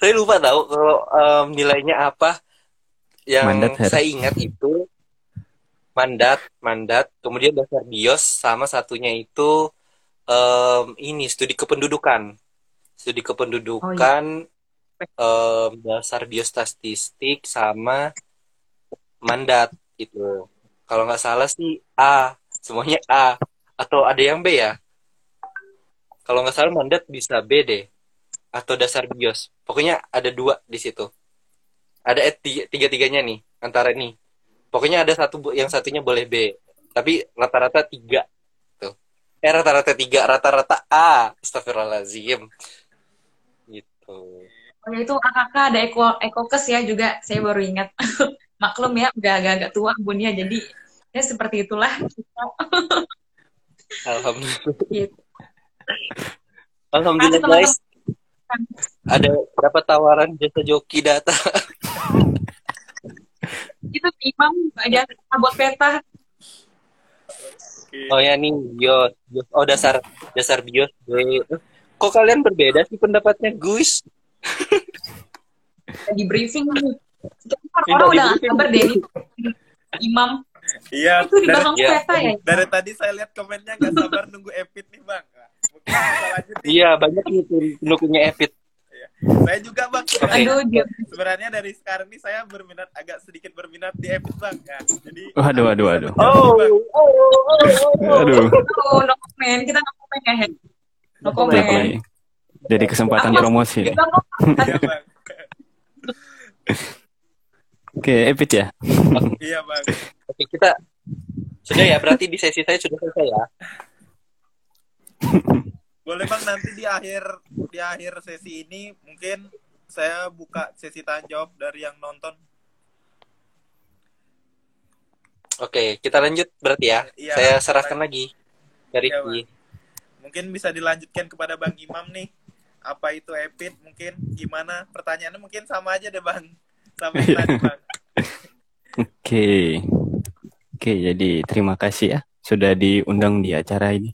S4: Saya lupa tahu kalau em, nilainya apa. Yang
S3: Mandat,
S4: saya ingat itu mandat, mandat, kemudian dasar bios sama satunya itu em, ini studi kependudukan. Studi kependudukan em, dasar biostatistik sama mandat itu. Kalau nggak salah sih A, semuanya A. Atau ada yang B ya? Kalau nggak salah mandat bisa B deh. Atau dasar bios. Pokoknya ada dua di situ. Ada eh, tiga, tiga-tiganya nih, antara nih. Pokoknya ada satu yang satunya boleh B. Tapi rata-rata tiga. Tuh. Eh rata-rata tiga, rata-rata A. Astagfirullahaladzim. Gitu.
S2: Oh ya itu AKK ada eko ekokes ya juga saya baru ingat. Maklum ya udah agak-agak tua bunnya jadi ya seperti itulah.
S4: Alhamdulillah.
S2: Gitu.
S4: Alhamdulillah guys. Ada dapat tawaran jasa joki data.
S2: Itu Imam aja buat peta.
S1: Oke.
S4: Oh ya nih bios. bios. Oh dasar dasar bios. Eh, Kok kalian berbeda sih pendapatnya, Gus?
S2: di briefing nih. Orang udah sabar deh. Imam
S1: Iya,
S2: itu di
S1: dari,
S2: belakang
S4: Iya.
S2: peta ya.
S1: dari tadi saya lihat komennya nggak sabar nunggu Epit nih Bang.
S4: Iya, banyak nih pendukungnya Epit.
S1: Saya juga Bang.
S2: Aduh
S1: Sebagai sebenarnya dari sekarang nih saya berminat agak sedikit berminat di Epit bang ya. Jadi
S3: Waduh, waduh, waduh.
S4: Oh,
S1: Bang.
S4: oh, oh, oh, oh.
S3: Aduh.
S2: Oh, no comment. Kita no comment ya, Hen. No comment.
S3: Jadi kesempatan promosi.
S2: Kita kok
S1: Iya bang.
S3: Oke, Epit ya.
S1: Iya bang.
S4: Oke, kita sudah ya, berarti di sesi saya sudah selesai ya.
S1: Boleh bang nanti di akhir di akhir sesi ini mungkin saya buka sesi tanya jawab dari yang nonton.
S4: Oke, kita lanjut berarti ya.
S1: Iya,
S4: saya
S1: lanjut
S4: serahkan
S1: lagi.
S4: lagi. Dari
S1: Bang. Mungkin bisa dilanjutkan kepada Bang Imam nih. Apa itu Epit? Mungkin gimana? Pertanyaannya mungkin sama aja deh Bang. Sama yang tadi Bang.
S3: Oke. Oke, jadi terima kasih ya sudah diundang di acara ini.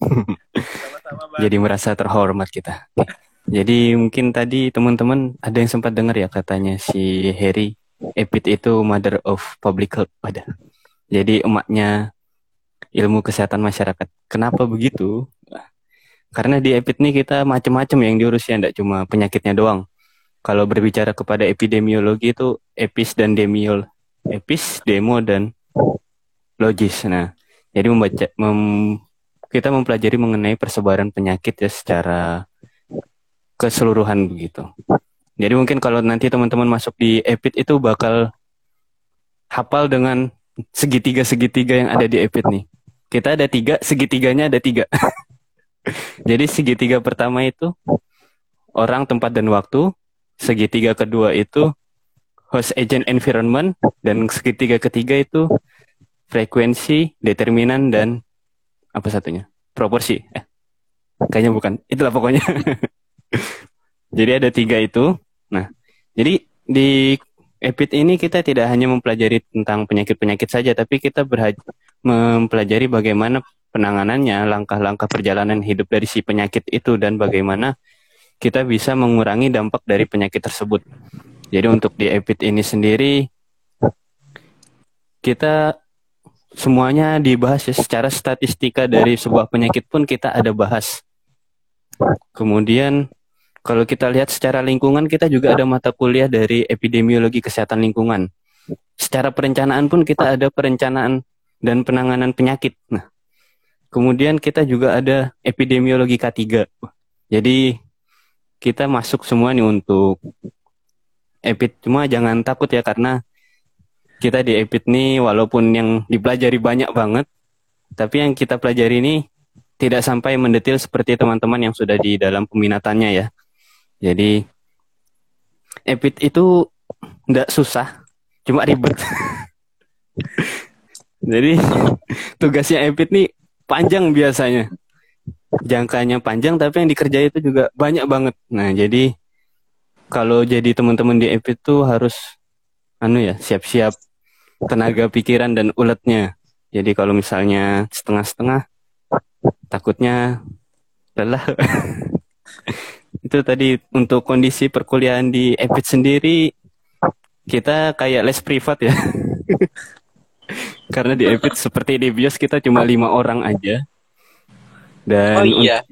S1: Bang.
S3: Jadi merasa terhormat kita. Oke. Jadi mungkin tadi teman-teman ada yang sempat dengar ya katanya si Harry Epit itu mother of public health. Wadah. Jadi emaknya ilmu kesehatan masyarakat. Kenapa begitu? Karena di Epit ini kita macam-macam yang diurus ya, enggak cuma penyakitnya doang. Kalau berbicara kepada epidemiologi itu epis dan demiol. Epis, demo dan logis. Nah, jadi membaca mem- kita mempelajari mengenai persebaran penyakit ya secara keseluruhan begitu. Jadi mungkin kalau nanti teman-teman masuk di EPIT itu bakal hafal dengan segitiga-segitiga yang ada di EPIT nih. Kita ada tiga, segitiganya ada tiga. Jadi segitiga pertama itu orang, tempat, dan waktu. Segitiga kedua itu host agent environment. Dan segitiga ketiga itu frekuensi, determinan, dan apa satunya? Proporsi. Eh, kayaknya bukan. Itulah pokoknya. jadi ada tiga itu. Nah, jadi di EPIT ini kita tidak hanya mempelajari tentang penyakit-penyakit saja, tapi kita mempelajari bagaimana penanganannya, langkah-langkah perjalanan hidup dari si penyakit itu, dan bagaimana kita bisa mengurangi dampak dari penyakit tersebut. Jadi untuk di EPIT ini sendiri, kita semuanya dibahas ya secara statistika dari sebuah penyakit pun kita ada bahas. Kemudian kalau kita lihat secara lingkungan kita juga ada mata kuliah dari epidemiologi kesehatan lingkungan. Secara perencanaan pun kita ada perencanaan dan penanganan penyakit. Nah, kemudian kita juga ada epidemiologi K3. Jadi kita masuk semua nih untuk EPIT cuma jangan takut ya karena kita di EPIT nih walaupun yang dipelajari banyak banget, tapi yang kita pelajari ini tidak sampai mendetil seperti teman-teman yang sudah di dalam peminatannya ya. Jadi EPIT itu tidak susah, cuma ribet. Jadi tugasnya EPIT nih panjang biasanya. Jangkanya panjang tapi yang dikerjain itu juga banyak banget. Nah, jadi kalau jadi teman-teman di EPIT tuh harus anu ya, siap-siap tenaga pikiran dan uletnya. Jadi kalau misalnya setengah-setengah takutnya lelah. itu tadi untuk kondisi perkuliahan di EPIT sendiri kita kayak les privat ya. Karena di EPIT seperti di BIOS kita cuma lima orang aja. Dan
S4: Oh iya.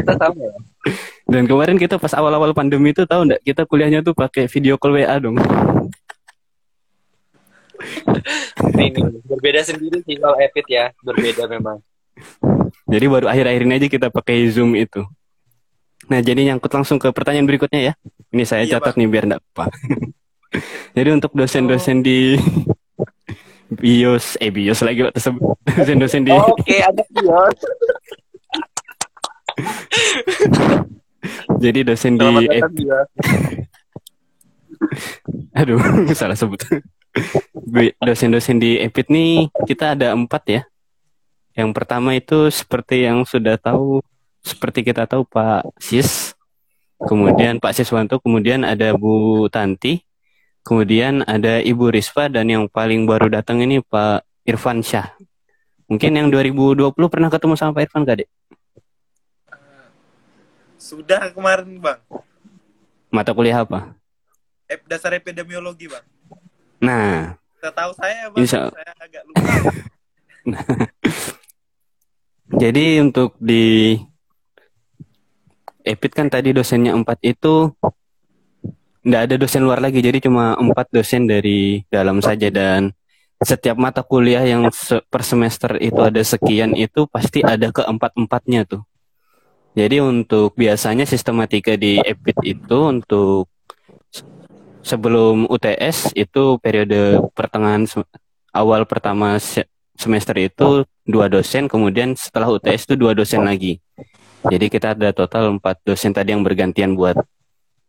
S4: kita sama
S3: dan kemarin kita pas awal-awal pandemi itu tahu nggak kita kuliahnya tuh pakai video call WA dong.
S4: Ini, ini berbeda sendiri sih kalau Epit ya, berbeda memang.
S3: Jadi baru akhir-akhir ini aja kita pakai Zoom itu. Nah, jadi nyangkut langsung ke pertanyaan berikutnya ya. Ini saya
S1: Iya,
S3: catat nih biar enggak apa. jadi untuk dosen-dosen di BIOS, eh BIOS lagi Pak tersebut. Dosen-dosen di
S4: Oke, ada kios.
S3: jadi dosen di
S4: Selamat
S3: eh,
S4: datang
S3: aduh salah sebut. Dosen-dosen di EPIT nih kita ada empat ya. Yang pertama itu seperti yang sudah tahu, seperti kita tahu Pak Sis, kemudian Pak Siswanto, kemudian ada Bu Tanti, kemudian ada Ibu Risva, dan yang paling baru datang ini Pak Irfan Syah. Mungkin yang 2020 pernah ketemu sama Pak Irfan gak, Dek?
S1: Sudah kemarin bang.
S3: Mata kuliah apa?
S1: Ep, dasar epidemiologi bang.
S3: Nah,
S1: tahu saya bang.
S3: Insya-
S1: Saya agak lupa.
S3: Jadi untuk di EPIT kan tadi dosennya empat itu nggak ada dosen luar lagi jadi cuma empat dosen dari dalam saja dan setiap mata kuliah yang se per semester itu ada sekian itu pasti ada keempat empatnya tuh jadi untuk biasanya sistematika di EPIT itu untuk sebelum UTS itu periode pertengahan awal pertama semester itu dua dosen kemudian setelah UTS itu dua dosen lagi jadi kita ada total empat dosen tadi yang bergantian buat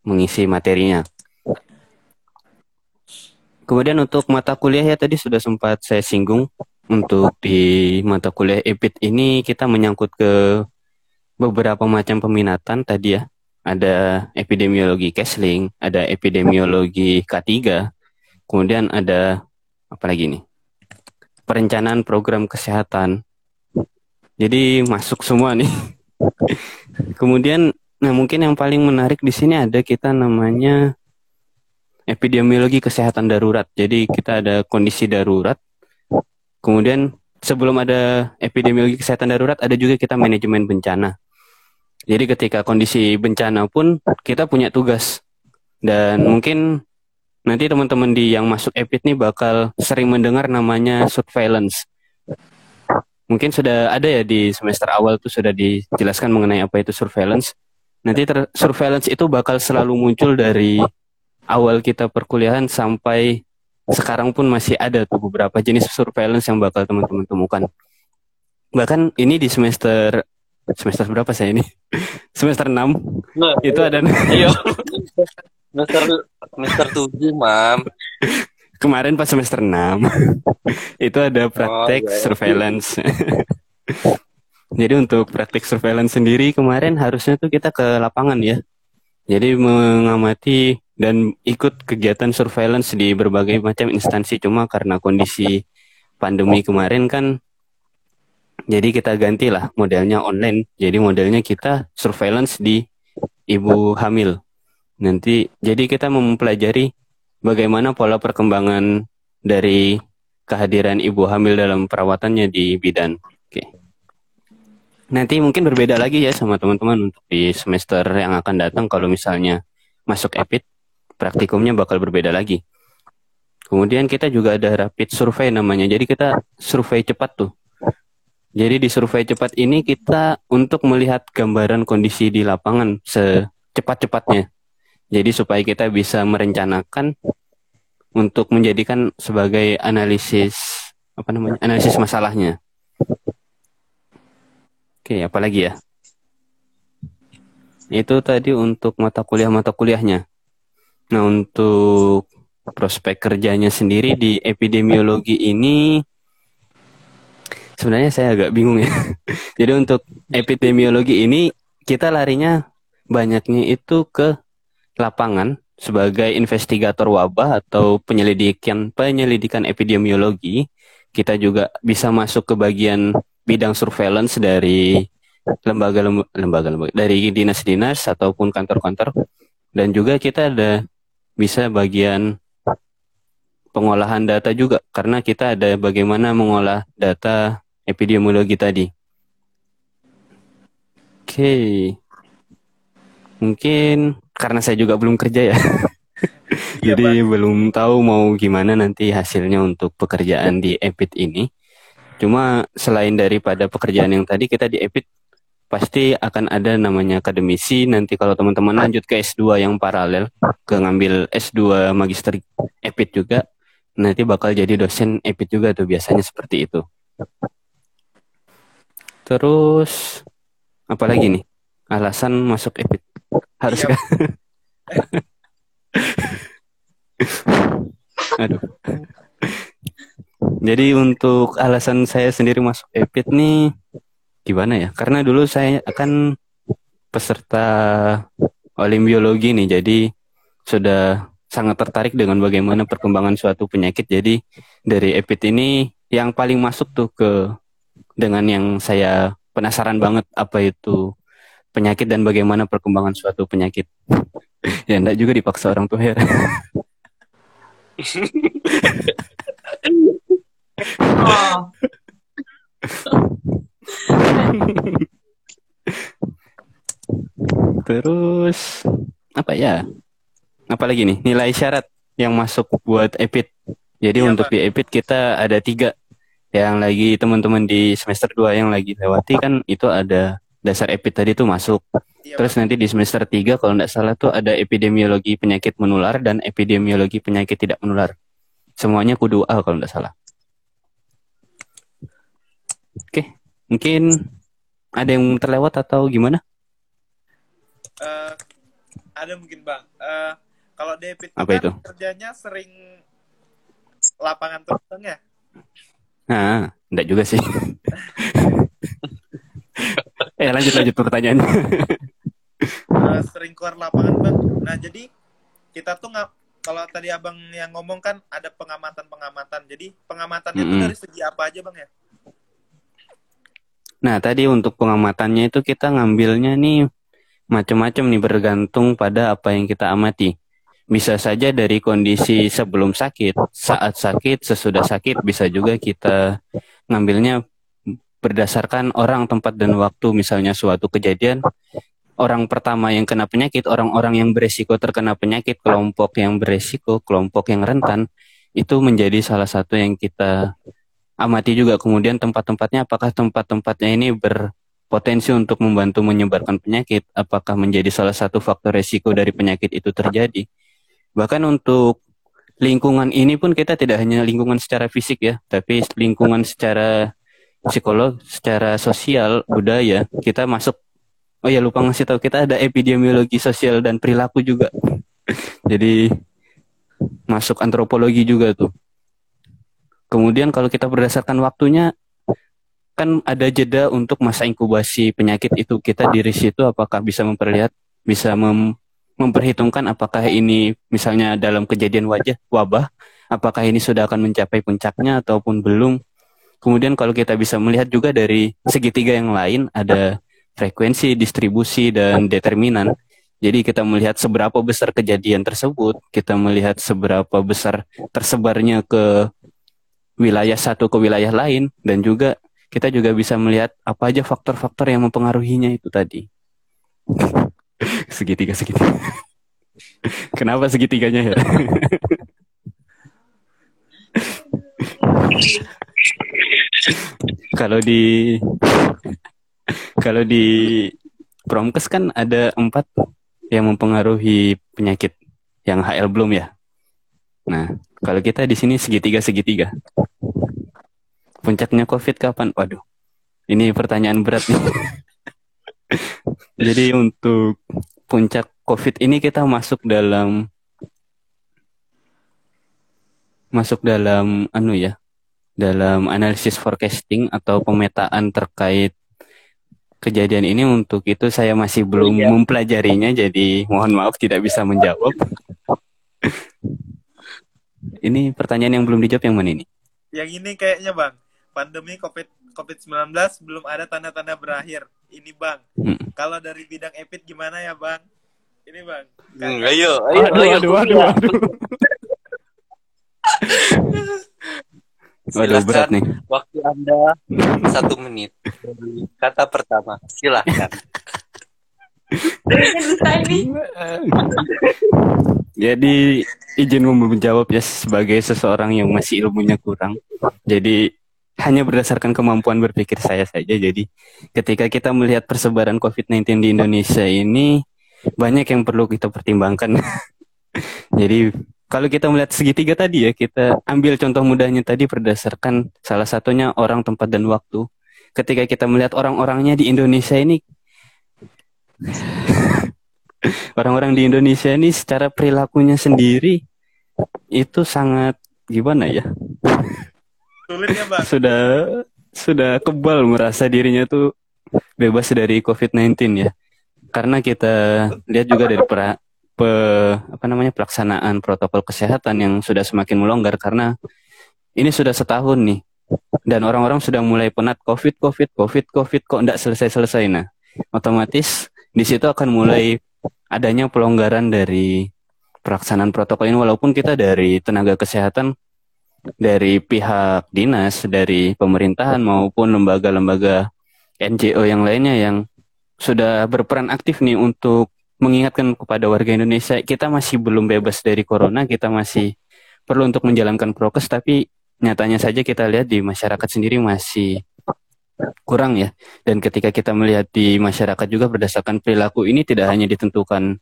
S3: mengisi materinya. Kemudian untuk mata kuliah ya tadi sudah sempat saya singgung untuk di mata kuliah EPIT ini kita menyangkut ke beberapa macam peminatan tadi ya. Ada epidemiologi Kesling, ada epidemiologi K3, kemudian ada apa lagi nih? Perencanaan program kesehatan. Jadi masuk semua nih. kemudian Nah, mungkin yang paling menarik di sini ada kita namanya epidemiologi kesehatan darurat. Jadi kita ada kondisi darurat. Kemudian sebelum ada epidemiologi kesehatan darurat ada juga kita manajemen bencana. Jadi ketika kondisi bencana pun kita punya tugas. Dan mungkin nanti teman-teman di yang masuk EPIT nih bakal sering mendengar namanya surveillance. Mungkin sudah ada ya di semester awal tuh sudah dijelaskan mengenai apa itu surveillance. Nanti ter surveillance itu bakal selalu muncul dari awal kita perkuliahan sampai sekarang pun masih ada tuh beberapa jenis surveillance yang bakal teman-teman temukan. Bahkan ini di semester semester berapa saya ini? semester 6. Nah, itu ada
S4: Iya. semester semester 7, Mam.
S3: Kemarin pas semester 6 itu ada praktek oh, iya. surveillance. Jadi untuk praktik surveillance sendiri kemarin harusnya tuh kita ke lapangan ya. Jadi mengamati dan ikut kegiatan surveillance di berbagai macam instansi. Cuma karena kondisi pandemi kemarin kan, jadi kita gantilah modelnya online. Jadi modelnya kita surveillance di ibu hamil. Nanti jadi kita mempelajari bagaimana pola perkembangan dari kehadiran ibu hamil dalam perawatannya di bidan. Oke. Nanti mungkin berbeda lagi ya sama teman-teman untuk di semester yang akan datang kalau misalnya masuk EPIT, praktikumnya bakal berbeda lagi. Kemudian kita juga ada rapid survey namanya. Jadi kita survei cepat tuh. Jadi di survei cepat ini kita untuk melihat gambaran kondisi di lapangan secepat-cepatnya. Jadi supaya kita bisa merencanakan untuk menjadikan sebagai analisis apa namanya? analisis masalahnya. Oke, apa lagi ya? Itu tadi untuk mata kuliah-mata kuliahnya. Nah, untuk prospek kerjanya sendiri di epidemiologi ini sebenarnya saya agak bingung ya. Jadi untuk epidemiologi ini kita larinya banyaknya itu ke lapangan sebagai investigator wabah atau penyelidikan penyelidikan epidemiologi. Kita juga bisa masuk ke bagian bidang surveillance dari lembaga lembaga lembaga dari dinas-dinas ataupun kantor-kantor dan juga kita ada bisa bagian pengolahan data juga karena kita ada bagaimana mengolah data epidemiologi tadi. Oke. Mungkin karena saya juga belum kerja ya. Jadi belum tahu mau gimana nanti hasilnya untuk pekerjaan di EPIT ini. Cuma selain daripada pekerjaan yang tadi kita di EPIT pasti akan ada namanya akademisi nanti kalau teman-teman lanjut ke S2 yang paralel ke ngambil S2 magister EPIT juga nanti bakal jadi dosen EPIT juga tuh biasanya seperti itu. Terus apa lagi nih? Alasan masuk EPIT. Harus kan? Aduh. Jadi untuk alasan saya sendiri masuk EPIT nih gimana ya? Karena dulu saya akan peserta olimpiologi nih, jadi sudah sangat tertarik dengan bagaimana perkembangan suatu penyakit. Jadi dari EPIT ini yang paling masuk tuh ke dengan yang saya penasaran banget apa itu penyakit dan bagaimana perkembangan suatu penyakit. ya enggak juga dipaksa orang tua ya. Oh. Terus apa ya? apalagi nih nilai syarat yang masuk buat EPIT. Jadi
S1: Iya,
S3: untuk
S1: Pak.
S3: di EPIT kita ada tiga yang lagi teman-teman di semester 2 yang lagi lewati kan itu ada dasar EPIT tadi tuh masuk.
S1: Iya,
S3: Terus nanti di semester 3 kalau nggak salah tuh ada epidemiologi penyakit menular dan epidemiologi penyakit tidak menular. Semuanya kudu A kalau nggak salah. Oke, mungkin ada yang terlewat atau gimana?
S1: Eh, ada mungkin bang. Eh, kalau David
S3: Apa
S1: kan
S3: itu?
S1: kerjanya sering lapangan terbang ya.
S3: Nah, enggak juga sih. eh, lanjut lanjut pertanyaannya.
S1: Eh, sering keluar lapangan bang. Nah jadi kita tuh nggak kalau tadi abang yang ngomong kan ada pengamatan pengamatan. Jadi pengamatannya tuh
S3: Mm-mm.
S1: dari segi apa aja bang ya?
S3: Nah, tadi untuk pengamatannya itu kita ngambilnya nih macam-macam nih bergantung pada apa yang kita amati. Bisa saja dari kondisi sebelum sakit, saat sakit, sesudah sakit, bisa juga kita ngambilnya berdasarkan orang, tempat, dan waktu. Misalnya suatu kejadian, orang pertama yang kena penyakit, orang-orang yang beresiko terkena penyakit, kelompok yang beresiko, kelompok yang rentan, itu menjadi salah satu yang kita amati juga. Kemudian tempat-tempatnya apakah tempat-tempatnya ini berpotensi untuk membantu menyebarkan penyakit? Apakah menjadi salah satu faktor resiko dari penyakit itu terjadi bahkan untuk lingkungan ini pun kita tidak hanya lingkungan secara fisik ya tapi lingkungan secara psikolog secara sosial budaya kita masuk oh ya lupa ngasih tahu kita ada epidemiologi sosial dan perilaku juga. Jadi masuk antropologi juga tuh. Kemudian kalau kita berdasarkan waktunya kan ada jeda untuk masa inkubasi penyakit itu. Kita diri situ apakah bisa memperlihat bisa mem- memperhitungkan apakah ini misalnya dalam kejadian wajah wabah apakah ini sudah akan mencapai puncaknya ataupun belum. Kemudian kalau kita bisa melihat juga dari segitiga yang lain ada frekuensi, distribusi dan determinan. Jadi kita melihat seberapa besar kejadian tersebut, kita melihat seberapa besar tersebarnya ke wilayah satu ke wilayah lain dan juga kita juga bisa melihat apa aja faktor-faktor yang mempengaruhinya itu tadi. segitiga segitiga. Kenapa segitiganya ya? kalau di kalau di Promkes kan ada empat yang mempengaruhi penyakit yang HL belum ya. Nah, kalau kita di sini segitiga segitiga. Puncaknya COVID kapan? Waduh, ini pertanyaan berat nih. Jadi untuk puncak COVID ini kita masuk dalam masuk dalam anu ya, dalam analisis forecasting atau pemetaan terkait kejadian ini untuk itu saya masih belum
S4: iya.
S3: mempelajarinya jadi mohon maaf tidak bisa menjawab. ini pertanyaan yang belum dijawab yang mana ini?
S1: Yang ini kayaknya bang, pandemi COVID COVID-19 belum ada tanda-tanda berakhir. Ini bang,
S3: Hmm.
S1: kalau dari bidang epid gimana ya bang? Ini bang. Kan-
S4: Hmm, ayo, ayo,
S3: Aduh,
S4: ayo.
S3: aduh, aduh, aduh. Waduh, berat nih.
S4: waktu Anda satu menit. Kata pertama, silahkan.
S3: Jadi izin menjawab ya sebagai seseorang yang masih ilmunya kurang. Jadi hanya berdasarkan kemampuan berpikir saya saja. Jadi ketika kita melihat persebaran COVID-19 di Indonesia ini banyak yang perlu kita pertimbangkan. Jadi kalau kita melihat segitiga tadi ya, kita ambil contoh mudahnya tadi berdasarkan salah satunya orang, tempat, dan waktu. Ketika kita melihat orang-orangnya di Indonesia ini, orang-orang di Indonesia ini secara perilakunya sendiri itu sangat gimana ya?
S1: Sulit ya bang.
S3: Sudah sudah kebal merasa dirinya tuh bebas dari COVID-19 ya. Karena kita lihat juga dari pra, pe- apa namanya pelaksanaan protokol kesehatan yang sudah semakin melonggar karena ini sudah setahun nih dan orang-orang sudah mulai penat COVID, COVID, COVID, COVID kok enggak selesai-selesai. Nah, otomatis di situ akan mulai adanya pelonggaran dari pelaksanaan protokol ini walaupun kita dari tenaga kesehatan dari pihak dinas, dari pemerintahan maupun lembaga-lembaga NGO yang lainnya yang sudah berperan aktif nih untuk mengingatkan kepada warga Indonesia kita masih belum bebas dari corona, kita masih perlu untuk menjalankan prokes tapi nyatanya saja kita lihat di masyarakat sendiri masih kurang ya. Dan ketika kita melihat di masyarakat juga berdasarkan perilaku ini tidak hanya ditentukan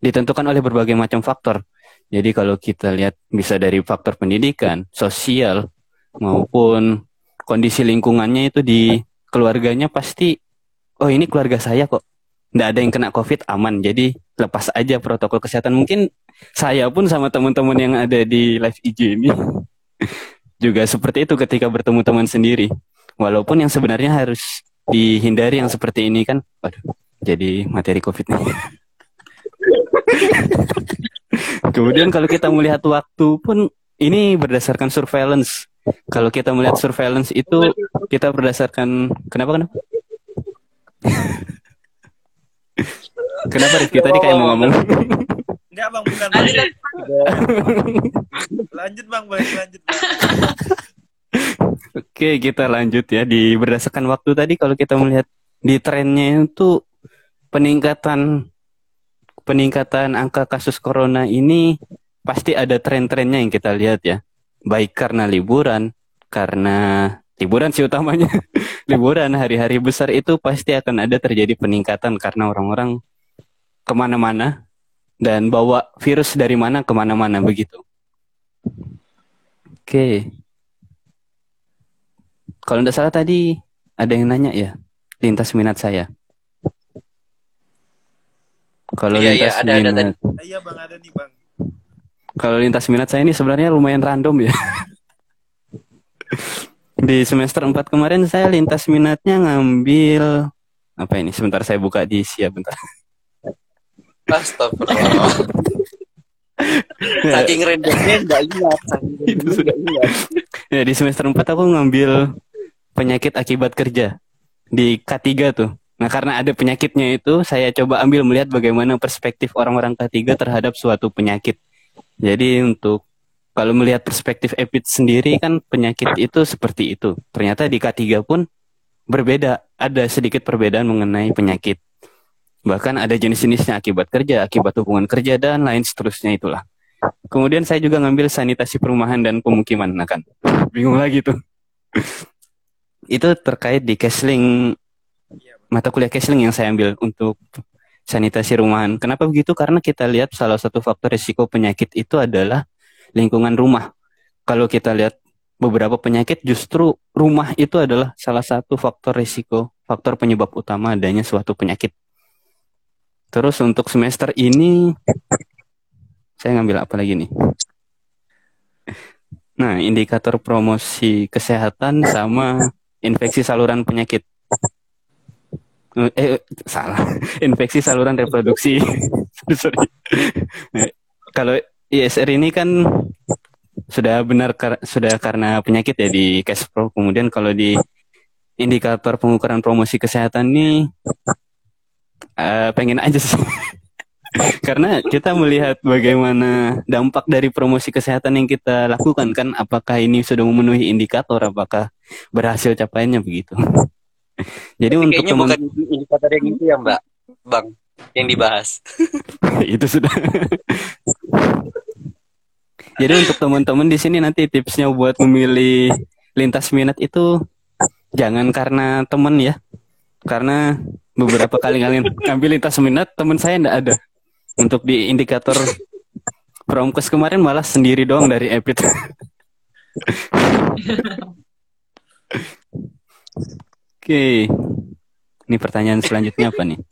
S3: ditentukan oleh berbagai macam faktor. Jadi kalau kita lihat bisa dari faktor pendidikan, sosial maupun kondisi lingkungannya itu di keluarganya pasti oh ini keluarga saya kok. Nggak ada yang kena covid aman. Jadi lepas aja protokol kesehatan. Mungkin saya pun sama teman-teman yang ada di live IG ini juga seperti itu ketika bertemu teman sendiri. Walaupun yang sebenarnya harus dihindari yang seperti ini kan waduh jadi materi covid nih kemudian kalau kita melihat waktu pun ini berdasarkan surveillance kalau kita melihat surveillance itu kita berdasarkan kenapa kenapa Kenapa Rizky tadi kayak mau ngomong?
S1: Enggak bang, bukan. Lanjut, lanjut bang, boleh lanjut. Bang.
S3: Oke, kita lanjut ya di berdasarkan waktu tadi kalau kita melihat di trennya itu peningkatan peningkatan angka kasus corona ini pasti ada tren-trennya yang kita lihat ya. Baik karena liburan, karena liburan sih utamanya. liburan hari-hari besar itu pasti akan ada terjadi peningkatan karena orang-orang ke mana-mana dan bawa virus dari mana ke mana-mana begitu. Oke. Kalau tidak salah tadi ada yang nanya ya lintas minat saya. Kalau
S4: Iya, iya,
S3: lintas
S4: ada, ada
S3: minat,
S1: Iya bang, ada nih bang.
S3: kalau lintas minat saya ini sebenarnya lumayan random ya. Di semester 4 kemarin saya lintas minatnya ngambil apa ini? Sebentar saya buka di siap bentar.
S4: Astagfirullah. Saking randomnya nggak lihat. Saking
S3: Itu sudah.
S4: lihat.
S3: Ya, di semester 4 aku ngambil penyakit akibat kerja di K3 tuh. Nah, karena ada penyakitnya itu, saya coba ambil melihat bagaimana perspektif orang-orang K3 terhadap suatu penyakit. Jadi untuk kalau melihat perspektif EPIT sendiri kan penyakit itu seperti itu. Ternyata di K3 pun berbeda, ada sedikit perbedaan mengenai penyakit. Bahkan ada jenis-jenisnya akibat kerja, akibat hubungan kerja dan lain seterusnya itulah. Kemudian saya juga ngambil sanitasi perumahan dan pemukiman, nah kan. Bingung lagi tuh. itu terkait di
S1: bang.
S3: Mata kuliah Kesling yang saya ambil untuk sanitasi rumahan. Kenapa begitu? Karena kita lihat salah satu faktor risiko penyakit itu adalah lingkungan rumah. Kalau kita lihat beberapa penyakit justru rumah itu adalah salah satu faktor risiko, faktor penyebab utama adanya suatu penyakit. Terus untuk semester ini saya ngambil apa lagi nih? Nah, indikator promosi kesehatan sama infeksi saluran penyakit. Eh, salah. Infeksi saluran reproduksi. Sorry. Eh, Kalau ISR ini kan sudah benar kar- sudah karena penyakit ya di Caspro. Kemudian kalau di indikator pengukuran promosi kesehatan ini eh, pengen aja sih. Karena kita melihat bagaimana dampak dari promosi kesehatan yang kita lakukan kan apakah ini sudah memenuhi indikator apakah berhasil capaiannya begitu. Jadi
S4: Tapi
S3: untuk
S4: kayaknya
S3: teman
S4: bukan indikator yang itu ya Mbak, Bang, yang dibahas.
S3: itu sudah. Jadi untuk teman-teman di sini nanti tipsnya buat memilih lintas minat itu jangan karena teman ya. Karena beberapa kali kalian ambil lintas minat teman saya enggak ada. Untuk di indikator promkes kemarin malah sendiri doang dari Epit. Oke. Ini pertanyaan selanjutnya apa nih?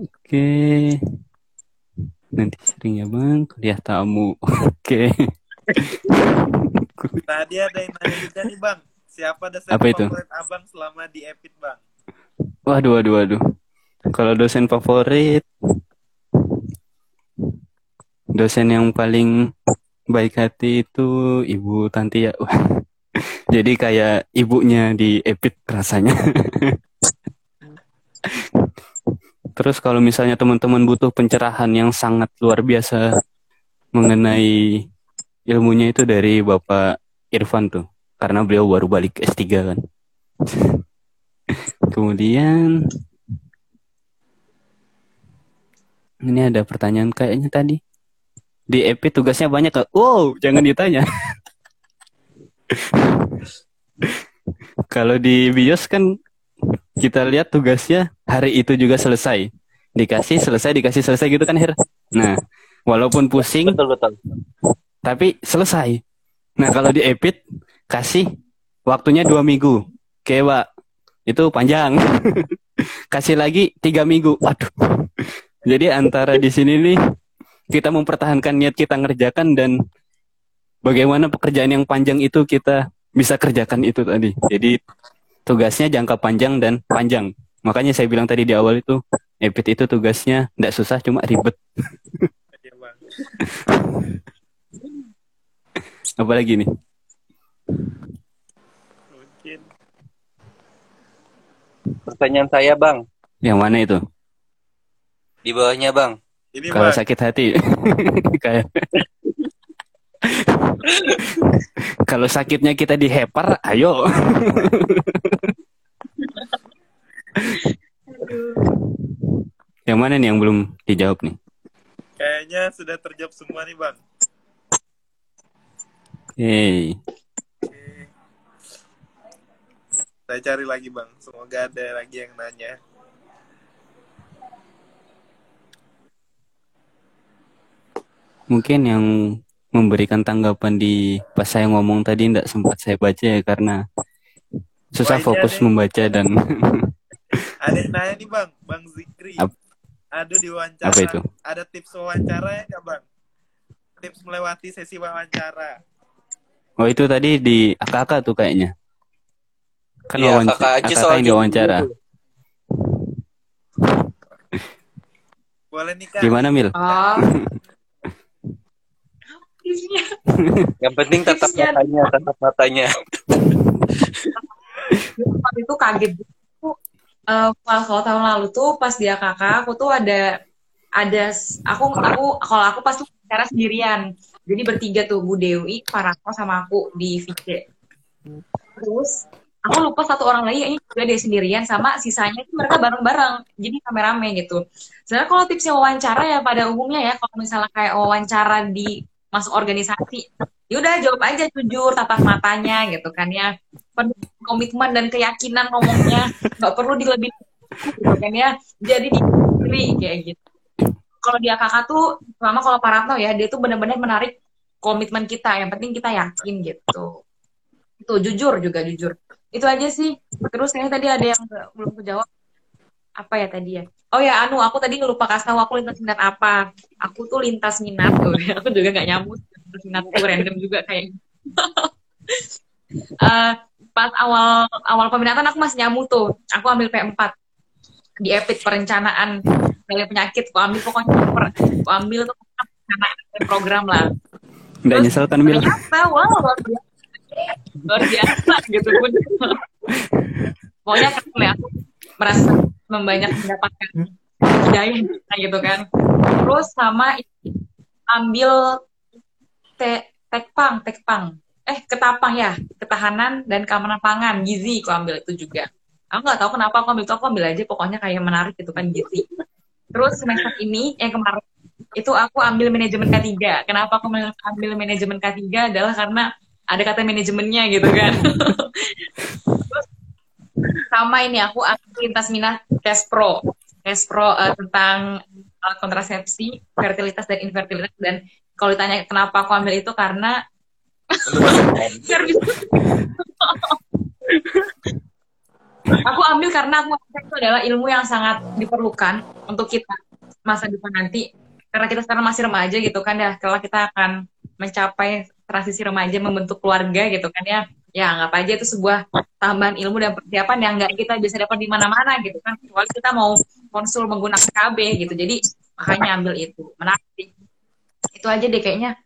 S3: Oke. Nanti sering ya bang, kuliah tamu. Oke.
S1: Tadi ada yang nanya juga nih bang. Siapa dosen
S3: Apa itu?
S1: favorit abang selama di Epit bang?
S3: Waduh, waduh, waduh. Kalau dosen favorit, dosen yang paling baik hati itu Ibu Tanti ya. Jadi kayak ibunya di Epit rasanya. Terus kalau misalnya teman-teman butuh pencerahan yang sangat luar biasa mengenai ilmunya itu dari Bapak Irfan tuh. Karena beliau baru balik S3 kan. Kemudian ini ada pertanyaan kayaknya tadi. Di EP tugasnya banyak. Wow, jangan ditanya. Kalau di BIOS kan kita lihat tugasnya hari itu juga selesai. Dikasih selesai, dikasih selesai gitu kan Her. Nah, walaupun pusing
S4: Betul betul.
S3: tapi selesai. Nah kalau di Epit kasih waktunya dua minggu, Kewa itu panjang. kasih lagi tiga minggu, aduh. Jadi antara di sini nih kita mempertahankan niat kita ngerjakan dan bagaimana pekerjaan yang panjang itu kita bisa kerjakan itu tadi. Jadi tugasnya jangka panjang dan panjang. Makanya saya bilang tadi di awal itu Epit itu tugasnya tidak susah cuma ribet. Apa lagi nih?
S1: Mungkin.
S4: Pertanyaan saya bang,
S3: Yang mana itu?
S4: di bawahnya bang.
S1: Ini
S3: Kalau
S1: Bang.
S3: sakit hati kayak Kalau sakitnya kita dihepar, ayo. yang mana nih yang belum dijawab nih?
S1: Kayaknya sudah terjawab semua nih, Bang.
S3: Hey,
S1: Oke. Saya cari lagi, Bang. Semoga ada lagi yang nanya.
S3: mungkin yang memberikan tanggapan di pas saya ngomong tadi tidak sempat saya baca ya karena susah
S1: ini
S3: fokus
S1: ada-
S3: membaca dan
S1: Ada yang nanya nih, Bang. Bang Zikri.
S3: Ap-
S1: Aduh di wawancara.
S3: Apa itu?
S1: Ada tips wawancara ya nggak, Bang? Tips melewati sesi wawancara.
S3: oh itu tadi di AKK tuh kayaknya. Kan
S4: Iya,
S3: wawancara,
S4: kakak soalnya.
S3: yang diwawancara.
S1: Boleh nih, Kak?
S3: Gimana Mil?
S2: Oh. Tipsnya.
S4: Yang penting
S2: Tipsnya.
S4: matanya, tatap matanya.
S2: waktu itu kaget gitu. Eh, pas kalau tahun lalu tuh pas dia kakak aku tuh ada ada aku aku kalau aku pas tuh bicara sendirian jadi bertiga tuh Bu Dewi Parako sama aku di VC terus aku lupa satu orang lagi kayaknya juga dia sendirian sama sisanya itu mereka bareng-bareng jadi rame-rame gitu sebenarnya kalau tipsnya wawancara ya pada umumnya ya kalau misalnya kayak wawancara di masuk organisasi. Ya udah jawab aja jujur tatap matanya gitu kan ya. Komitmen dan keyakinan ngomongnya. Nggak perlu dilebihin gitu kan ya. Jadi diri kayak gitu. Kalau dia kakak tuh selama kalau Paratno ya dia tuh benar-benar menarik komitmen kita. Yang penting kita yakin gitu. Itu jujur juga jujur. Itu aja sih. Terus kayaknya tadi ada yang belum kejawab apa ya tadi ya? Oh ya anu aku tadi lupa kasih tahu aku lintas minat apa. Aku tuh lintas minat. Tuh aku juga nggak nyambut lintas minat tuh random juga kayak Eh, pas awal awal peminatan aku masih nyamu tuh. Aku ambil P4 di EPIT perencanaan dari penyakit. Aku ambil pokoknya per- aku ambil tuh perencanaan program lah.
S3: Nggak nyesel kan Mil?
S2: ternyata wow luar biasa. Luar biasa gitu. Pun pokoknya ya aku merasa membanyak mendapatkan hidayah gitu kan. Terus sama ambil te tekpang tekpang. Eh ketapang ya ketahanan dan keamanan pangan gizi aku ambil itu juga. Aku nggak tahu kenapa aku ambil itu aku ambil aja pokoknya kayak menarik gitu kan gizi. Terus semester ini yang kemarin itu aku ambil manajemen K3 kenapa aku ambil manajemen K3 adalah karena ada kata manajemennya gitu kan sama ini aku ambil lintas minat Cash Pro. Cash Pro eh, tentang alat kontrasepsi fertilitas dan infertilitas. Dan kalau ditanya kenapa aku ambil itu karena aku ambil karena aku itu adalah ilmu yang sangat diperlukan untuk kita masa depan nanti. Karena kita sekarang masih remaja gitu kan ya. Kalau kita akan mencapai transisi remaja membentuk keluarga gitu kan ya ya anggap aja itu sebuah tambahan ilmu dan persiapan yang nggak kita bisa dapat di mana-mana gitu kan kecuali kita mau konsul menggunakan KB gitu jadi makanya ambil itu menarik itu aja deh kayaknya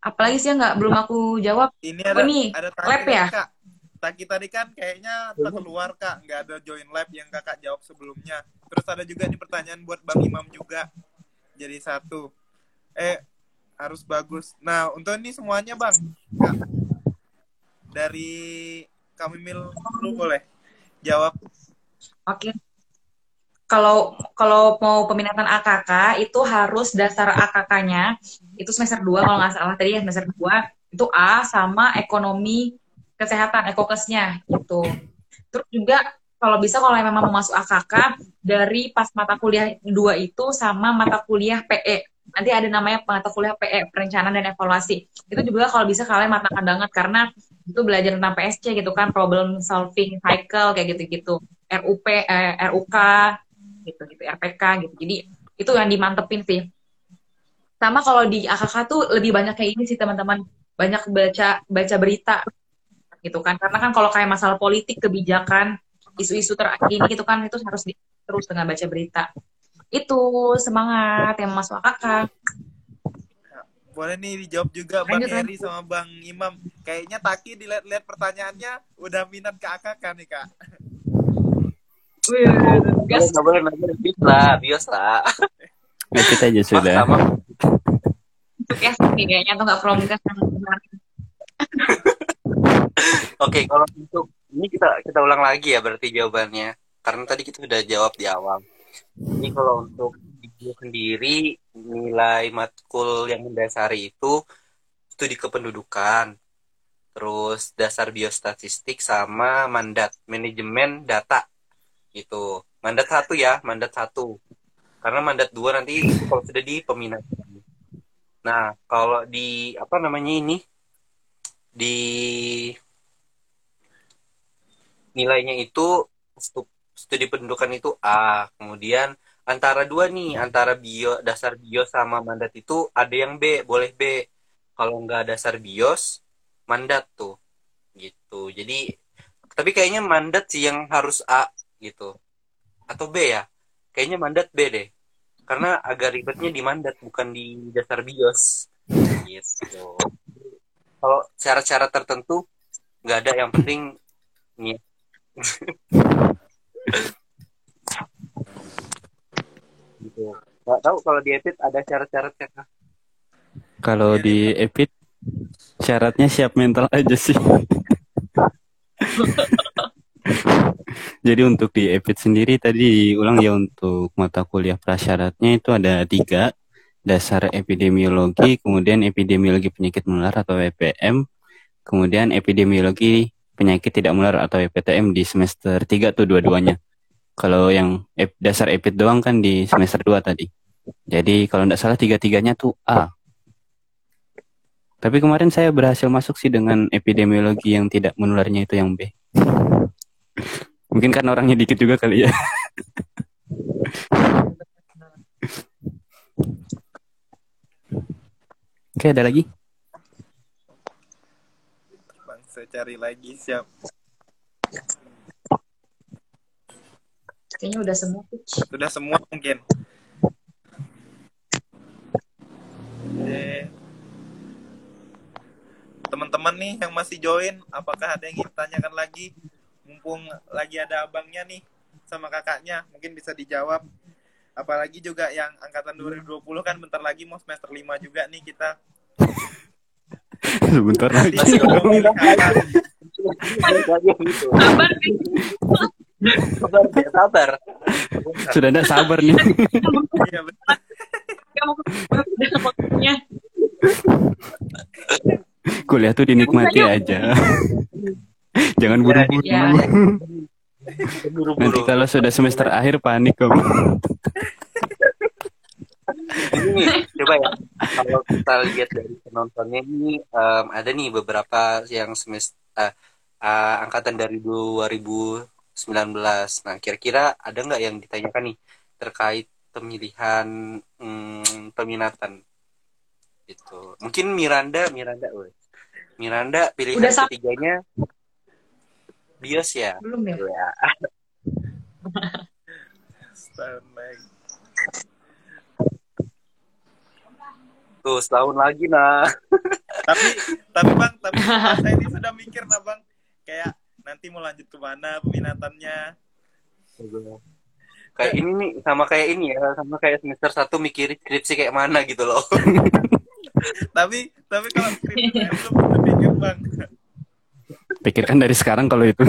S2: apalagi sih nggak belum aku jawab
S1: Ini ada
S2: nih?
S1: ada
S2: Lab ya?
S1: Kak. Taki tadi kan kayaknya tak keluar kak, nggak ada join lab yang kakak jawab sebelumnya. Terus ada juga nih pertanyaan buat Bang Imam juga. Jadi satu. Eh harus bagus. Nah untuk ini semuanya bang, Kak. Dari kami mil lu boleh jawab
S2: Oke. Kalau kalau mau peminatan AKK itu harus dasar AKK-nya itu semester 2 kalau nggak salah tadi ya semester 2 itu A sama ekonomi kesehatan ekokesnya gitu. Terus juga kalau bisa kalau memang mau masuk AKK dari pas mata kuliah dua itu sama mata kuliah PE. Nanti ada namanya mata kuliah PE, perencanaan dan evaluasi. Itu juga kalau bisa kalian matangkan banget karena itu belajar tentang PSC gitu kan, problem solving cycle kayak gitu-gitu. RUP, eh, RUK gitu gitu, RPK gitu. Jadi itu yang dimantepin sih. Sama kalau di AKK tuh lebih banyak kayak ini sih teman-teman, banyak baca baca berita gitu kan. Karena kan kalau kayak masalah politik, kebijakan, isu-isu terkini gitu kan itu harus di, terus dengan baca berita. Itu semangat yang masuk AKK.
S1: Boleh nih dijawab juga Bang Eri sama Bang Imam. Kayaknya Taki dilihat-lihat pertanyaannya udah minat ke AKK nih Kak.
S2: Wih, gas.
S4: Nggak boleh lah, bios lah.
S3: Epit aja sudah.
S4: Sama.
S2: Untuk S nih kayaknya tuh nggak from gas yang kemarin.
S4: Oke, kalau untuk ini kita kita ulang lagi ya berarti jawabannya. Karena tadi kita sudah jawab di awal. Ini kalau untuk dia sendiri nilai matkul yang mendasari itu studi kependudukan, terus dasar biostatistik sama mandat manajemen data gitu. Mandat satu ya, mandat satu. Karena mandat dua nanti kalau sudah di peminatan. Nah, kalau di apa namanya ini di nilainya itu stu- studi pendudukan itu A. Kemudian antara dua nih, antara bio dasar bios sama mandat itu ada yang B, boleh B. Kalau nggak dasar bios, mandat tuh. Gitu. Jadi tapi kayaknya mandat sih yang harus A gitu. Atau B ya? Kayaknya mandat B deh. Karena agak ribetnya di mandat bukan di dasar bios. Gitu. Kalau syarat-syarat tertentu nggak ada yang penting nih gitu nggak tahu kalau di Epit ada syarat-syaratnya kah?
S3: Kalau di Epit syaratnya siap mental aja sih. Jadi untuk di Epit sendiri tadi diulang ya untuk mata kuliah prasyaratnya itu ada tiga dasar epidemiologi, kemudian epidemiologi penyakit menular atau EPM, kemudian epidemiologi penyakit tidak menular atau EPTM di semester 3 tuh dua-duanya. Kalau yang dasar EPIT doang kan di semester 2 tadi. Jadi kalau tidak salah tiga-tiganya tuh A. Tapi kemarin saya berhasil masuk sih dengan epidemiologi yang tidak menularnya itu yang B. Mungkin karena orangnya dikit juga kali ya. Oke, ada lagi?
S1: Bang, saya cari lagi siap.
S2: Kayaknya udah semua.
S1: Sudah semua mungkin. Teman-teman nih yang masih join, apakah ada yang ingin tanyakan lagi? Mumpung lagi ada abangnya nih sama kakaknya, mungkin bisa dijawab. Apalagi juga yang angkatan 2020 kan bentar lagi mau semester 5 juga nih kita.
S3: Sebentar lagi.
S1: Apa?
S4: gitu.
S2: Sabar,
S4: Sabar, sabar.
S3: Sudah tidak sabar nih.
S1: Iya.
S3: Kuliah tuh dinikmati aja. Jangan buru-buru.
S2: Ya.
S3: Nanti
S4: Buru-buru.
S3: kalau sudah semester akhir panik kok.
S4: Ini coba ya. Kalau kita lihat dari penontonnya ini em, ada nih beberapa yang semester eh, eh, angkatan dari 2019. Nah, kira-kira ada nggak yang ditanyakan nih terkait pemilihan mm, peminatan? Gitu. Mungkin Miranda, Miranda, woi. Miranda pilihan
S2: Udah
S4: ketiganya bios ya.
S2: Belum ya?
S4: Ya. Tuh setahun lagi nah.
S1: tapi tapi bang tapi saya ini sudah mikir nah bang kayak nanti mau lanjut ke mana peminatannya
S4: kayak ini nih sama kayak ini ya sama kayak semester satu mikirin skripsi kayak mana gitu loh
S1: tapi tapi kalau skripsi belum berpikir bang
S3: Pikirkan dari sekarang kalau itu.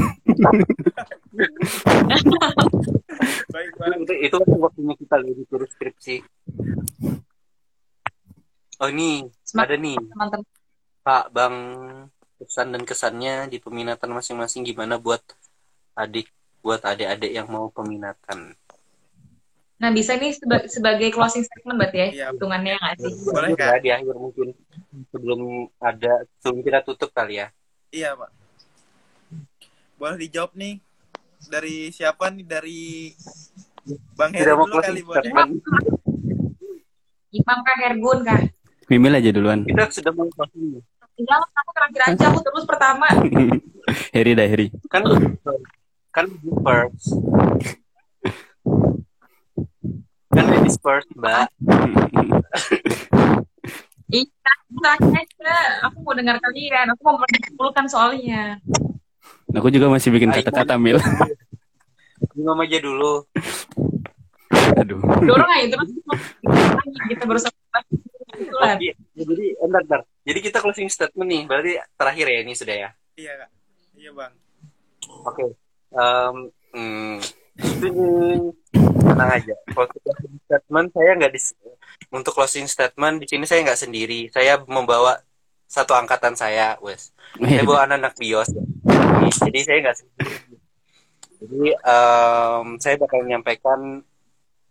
S1: Baik banget.
S4: itu itu kan waktunya kita lagi terus skripsi oh ini
S2: Semangat.
S4: ada nih
S2: teman-teman
S4: Pak Bang pesan dan kesannya di peminatan masing-masing gimana buat adik buat adik-adik yang mau peminatan
S2: nah bisa nih seba- sebagai closing statement berarti ya
S1: Iya.
S2: hitungannya nggak sih
S1: Boleh, Kak?
S4: ya, di akhir mungkin sebelum ada sebelum kita tutup kali ya
S1: Iya, Pak. Boleh dijawab nih dari siapa nih? Dari Bang Heri dulu kali boleh.
S2: Imam kah Hergun kah
S3: Mimil aja duluan.
S4: kita sudah mau closing
S2: Enggak, aku terakhir aja, aku terus pertama.
S3: Heri dah Heri.
S4: kan kan first kan ladies first mbak
S2: Iya, terakhir aja. Aku mau dengar kalian, aku mau menyimpulkan soalnya.
S3: Aku juga masih bikin kata-kata Mil.
S4: ngomong aja dulu
S3: Aduh.
S2: Dorong aja terus kita baru sampai kebetulan.
S4: Oke, ya, jadi entar, entar. Jadi kita closing statement nih, berarti terakhir ya ini sudah ya.
S1: Iya, Kak. Iya, Bang.
S4: Oke. Em, hmm, itu nih, tenang aja. Closing statement saya nggak di untuk closing statement di sini saya nggak sendiri. Saya membawa satu angkatan saya, wes. Saya bawa anak-anak bios. Jadi saya nggak sendiri. Jadi em, saya bakal menyampaikan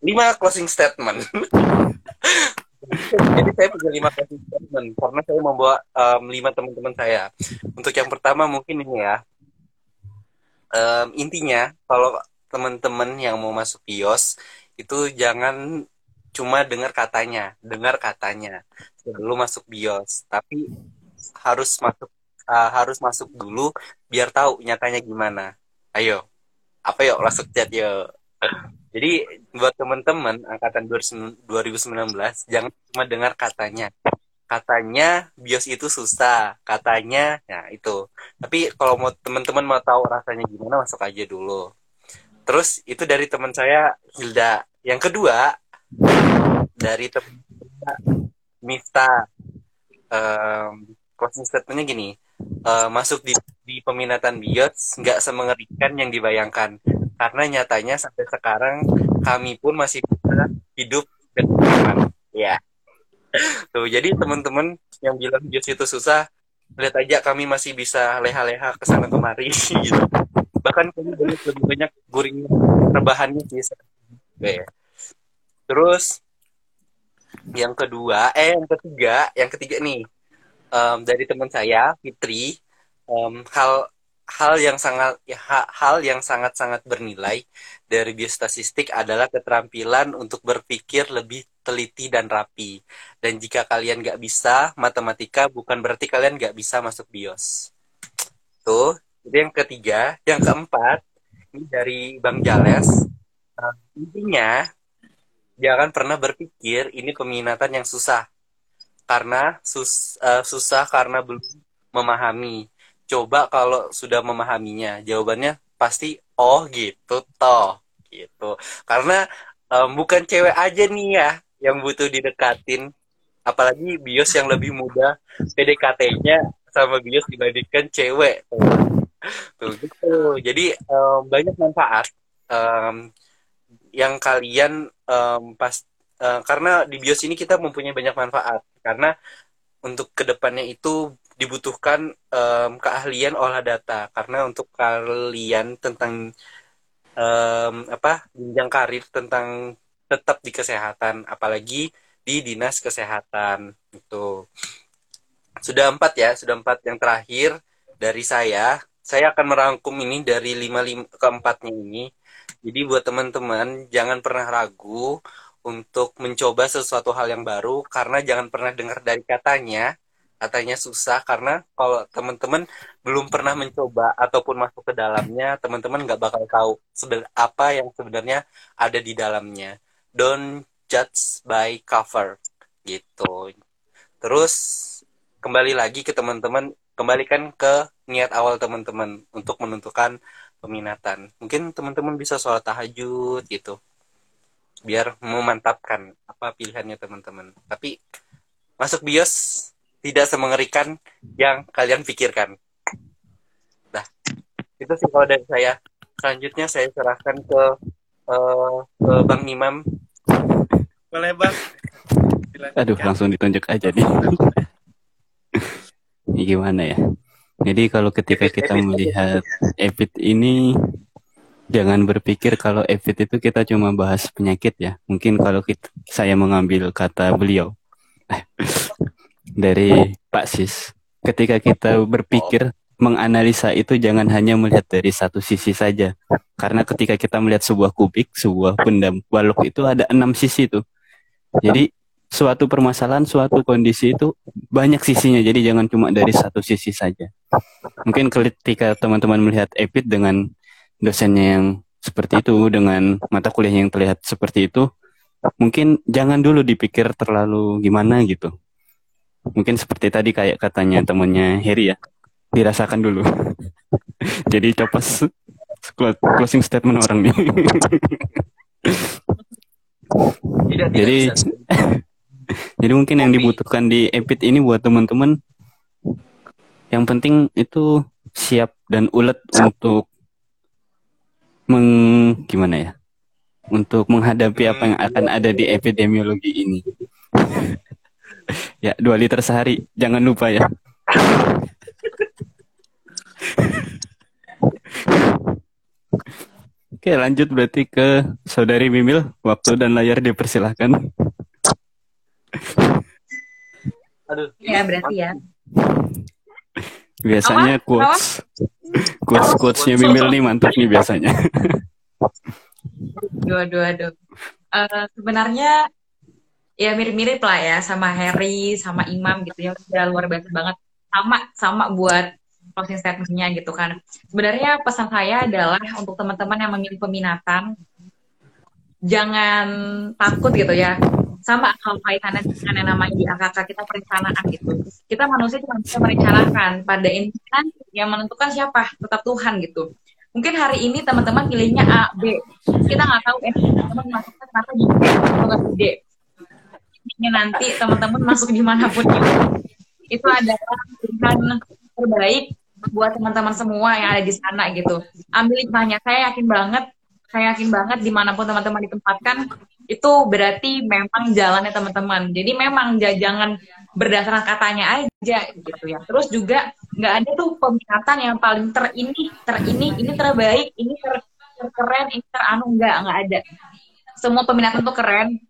S4: lima closing statement. Jadi saya punya lima closing statement karena saya membawa em, lima teman-teman saya. Untuk yang pertama mungkin ini ya. Em, intinya kalau teman-teman yang mau masuk bios itu jangan cuma dengar katanya, dengar katanya sebelum masuk bios, tapi harus masuk uh, harus masuk dulu biar tahu nyatanya gimana. Ayo, apa yuk masuk chat yuk. Jadi buat teman-teman angkatan 2019 jangan cuma dengar katanya. Katanya bios itu susah, katanya ya itu. Tapi kalau mau teman-teman mau tahu rasanya gimana masuk aja dulu. Terus itu dari teman saya Hilda. Yang kedua dari teman Mifta. Um, closing statementnya gini, eh, masuk di, di peminatan bios nggak semengerikan yang dibayangkan. Karena nyatanya sampai sekarang kami pun masih bisa hidup dengan. Ya. Tuh, jadi teman-teman yang bilang bios itu susah, lihat aja kami masih bisa leha-leha ke sana kemari gitu. Bahkan kami banyak lebih banyak guring rebahannya sih. Oke. Terus yang kedua, eh yang ketiga, yang ketiga nih em, dari teman saya Fitri, em, hal hal yang sangat ya, ha- hal yang sangat sangat bernilai dari biostatistik adalah keterampilan untuk berpikir lebih teliti dan rapi. Dan jika kalian nggak bisa matematika, bukan berarti kalian nggak bisa masuk bios. Tuh, itu yang ketiga. Yang keempat, ini dari Bang Jales. Eh, intinya, jangan pernah berpikir ini peminatan yang susah. Karena sus, eh, susah karena belum memahami. Coba kalau sudah memahaminya, jawabannya pasti oh gitu toh gitu. Karena em, bukan cewek aja nih ya yang butuh didekatin, apalagi bios yang lebih muda PDKT-nya sama bios dibandingkan cewek. Tuh gitu. Jadi em, banyak manfaat em, yang kalian em, pas eh, karena di bios ini kita mempunyai banyak manfaat karena untuk ke depannya itu dibutuhkan em, keahlian olah data. Karena untuk kalian tentang em, apa jenjang karir tentang tetap di kesehatan apalagi di dinas kesehatan itu sudah empat ya sudah empat yang terakhir dari saya. Saya akan merangkum ini dari lima, lima keempatnya ini. Jadi buat teman-teman jangan pernah ragu untuk mencoba sesuatu hal yang baru karena jangan pernah dengar dari katanya. Katanya susah karena kalau teman-teman belum pernah mencoba ataupun masuk ke dalamnya teman-teman nggak bakal tahu apa yang sebenarnya ada di dalamnya. Don't judge by cover gitu. Terus kembali lagi ke teman-teman kembalikan ke niat awal teman-teman untuk menentukan peminatan. Mungkin teman-teman bisa sholat tahajud gitu biar memantapkan apa pilihannya teman-teman. Tapi masuk bios tidak semengerikan yang kalian pikirkan. Nah, itu sih kalau dari saya. selanjutnya saya serahkan ke eh, ke Bang Imam.
S1: Boleh bang. Silakan.
S3: Aduh, langsung ditunjuk aja nih. Ini gimana ya? Jadi kalau ketika kita melihat Epit ini jangan berpikir kalau Epit itu kita cuma bahas penyakit ya. Mungkin kalau kita, saya mengambil kata beliau dari Pak Sis, ketika kita berpikir menganalisa itu jangan hanya melihat dari satu sisi saja. Karena ketika kita melihat sebuah kubik, sebuah benda balok itu ada enam sisi tuh. Jadi suatu permasalahan, suatu kondisi itu banyak sisinya. Jadi jangan cuma dari satu sisi saja. Mungkin ketika teman-teman melihat Epit dengan dosennya yang seperti itu, dengan mata kuliah yang terlihat seperti itu, mungkin jangan dulu dipikir terlalu gimana gitu. Mungkin seperti tadi kayak katanya temannya Heri ya, dirasakan dulu. Jadi coba s- clo- closing statement orang nih.
S4: Tidak, tidak
S3: Jadi. Jadi mungkin yang dibutuhkan di Epit ini buat teman-teman yang penting itu siap dan ulet untuk meng gimana ya? Untuk menghadapi apa yang akan ada di epidemiologi ini. ya, dua liter sehari, jangan lupa ya. Oke, lanjut berarti ke Saudari Mimil. Waktu dan layar dipersilahkan.
S4: Aduh.
S2: Ya berarti ya.
S3: Biasanya
S2: Apa?
S3: quotes quotes quotesnya Mimil nih mantap nih biasanya.
S2: Aduh, aduh, aduh. Eh, sebenarnya ya mirip-mirip lah ya sama Harry, sama Imam gitu ya. Udah luar biasa banget. Sama, sama buat closing statement-nya gitu kan. Sebenarnya pesan saya adalah untuk teman-teman yang memilih peminatan, jangan takut gitu ya. Sama hal kaitannya dengan yang namanya di AKK kita perencanaan gitu. Kita manusia cuma bisa merencanakan. Pada intinya yang menentukan siapa? Tetap Tuhan gitu. Mungkin hari ini teman-teman pilihnya A, B. Kita nggak tahu eh teman-teman masuknya kenapa di B atau di D. Ini nanti teman-teman masuk di mana pun itu. Itu adalah pilihan terbaik buat teman-teman semua yang ada di sana gitu. Ambil hikmahnya. Saya yakin banget, saya yakin banget di mana pun teman-teman ditempatkan itu berarti memang jalannya teman-teman. Jadi memang ja- jangan berdasarkan katanya aja gitu ya. Terus juga nggak ada tuh peminatan yang paling ter ini, ter ini, ini terbaik, ini ter, terkeren, ini teranu nggak nggak ada. Semua peminatan tuh keren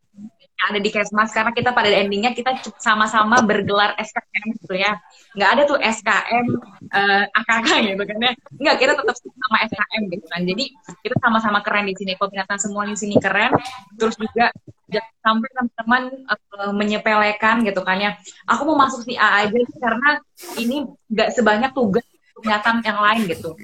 S2: yang ada di Kesmas karena kita pada endingnya kita sama-sama bergelar SKM gitu ya. Nggak ada tuh SKM eh, AKK gitu kan ya. Nggak kita tetap sama SKM gitu kan. Jadi kita sama-sama keren di sini. Peminatan semua di sini keren terus juga sampai teman-teman eh, menyepelekan gitu kan ya. Aku mau masuk si A aja karena ini nggak sebanyak tugas peminatan yang lain gitu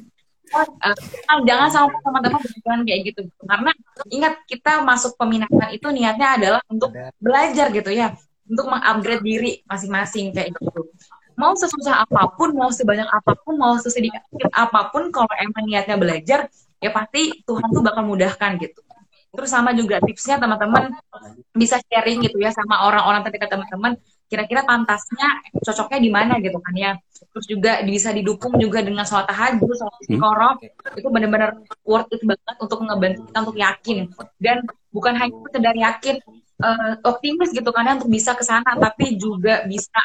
S2: Eh, jangan sama teman-teman berpikiran kayak gitu. Karena ingat kita masuk peminatan itu niatnya adalah untuk belajar gitu ya. Untuk mengupgrade diri masing-masing kayak gitu. Mau sesusah apa pun mau sebanyak apa pun mau sesedikit apa pun kalau emang niatnya belajar ya pasti Tuhan tuh bakal mudahkan gitu. Terus sama juga tipsnya teman-teman bisa sharing gitu ya sama orang-orang terdekat teman-teman kira-kira pantasnya cocoknya di mana gitu kan ya. Terus juga bisa didukung juga dengan sholat tahajud sholat istiqoroh. Itu benar-benar worth it banget untuk ngebantu kita untuk yakin. Dan bukan hanya sekedar yakin eh, optimis gitu kan ya untuk bisa ke sana tapi juga bisa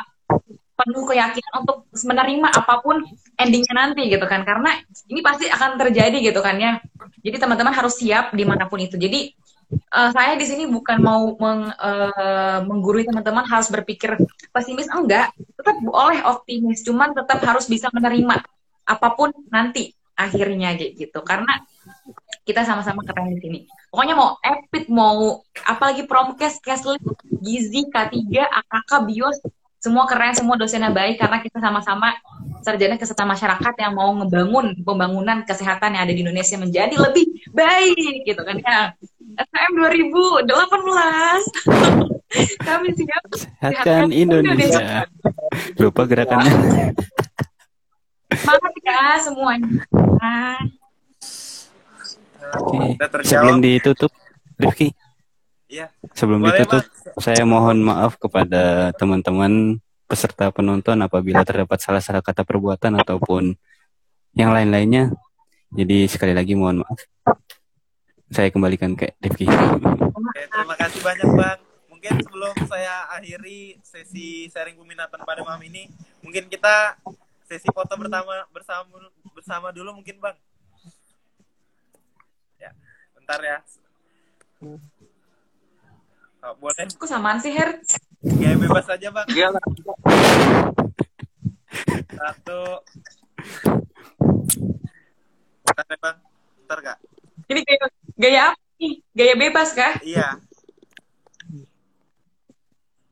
S2: penuh keyakinan untuk menerima apa pun endingnya nanti gitu kan. Karena ini pasti akan terjadi gitu kan ya. Jadi teman-teman harus siap di mana pun itu. Jadi eh, saya di sini bukan mau meng, eh, menggurui teman-teman harus berpikir pesimis. Enggak. Tetap boleh optimis cuman tetap harus bisa menerima apa pun nanti akhirnya gitu. Karena kita sama-sama keren di sini. Pokoknya mau epic mau apalagi promkes kesli gizi K3 AKK bios semua keren semua dosennya baik karena kita sama-sama sarjana kesehatan masyarakat yang mau ngebangun pembangunan kesehatan yang ada di Indonesia menjadi lebih baik gitu kan ya SKM 2018 kami siap
S3: Sehatkan Indonesia. Lupa gerakannya.
S2: semangat ya semuanya
S3: Oke.
S1: Terjawab.
S3: Sebelum ditutup, Rifki,
S1: Iya.
S3: sebelum
S1: Boleh,
S3: ditutup, saya mohon maaf kepada teman-teman peserta penonton apabila terdapat salah-salah kata perbuatan ataupun yang lain-lainnya. Jadi sekali lagi mohon maaf. Saya kembalikan ke Devki.
S1: Oke, terima kasih banyak Bang. Mungkin sebelum saya akhiri sesi sharing peminatan pada malam ini, mungkin kita sesi foto pertama bersama bersama dulu mungkin Bang. Ya, bentar ya. Oh, boleh
S2: Kok samaan sih, Her?
S1: gaya bebas aja Bang.
S4: Iya lah.
S1: Satu. Bentar ya Bang. Bentar Kak.
S2: Ini gaya, gaya apa nih? Gaya bebas kah?
S1: Iya.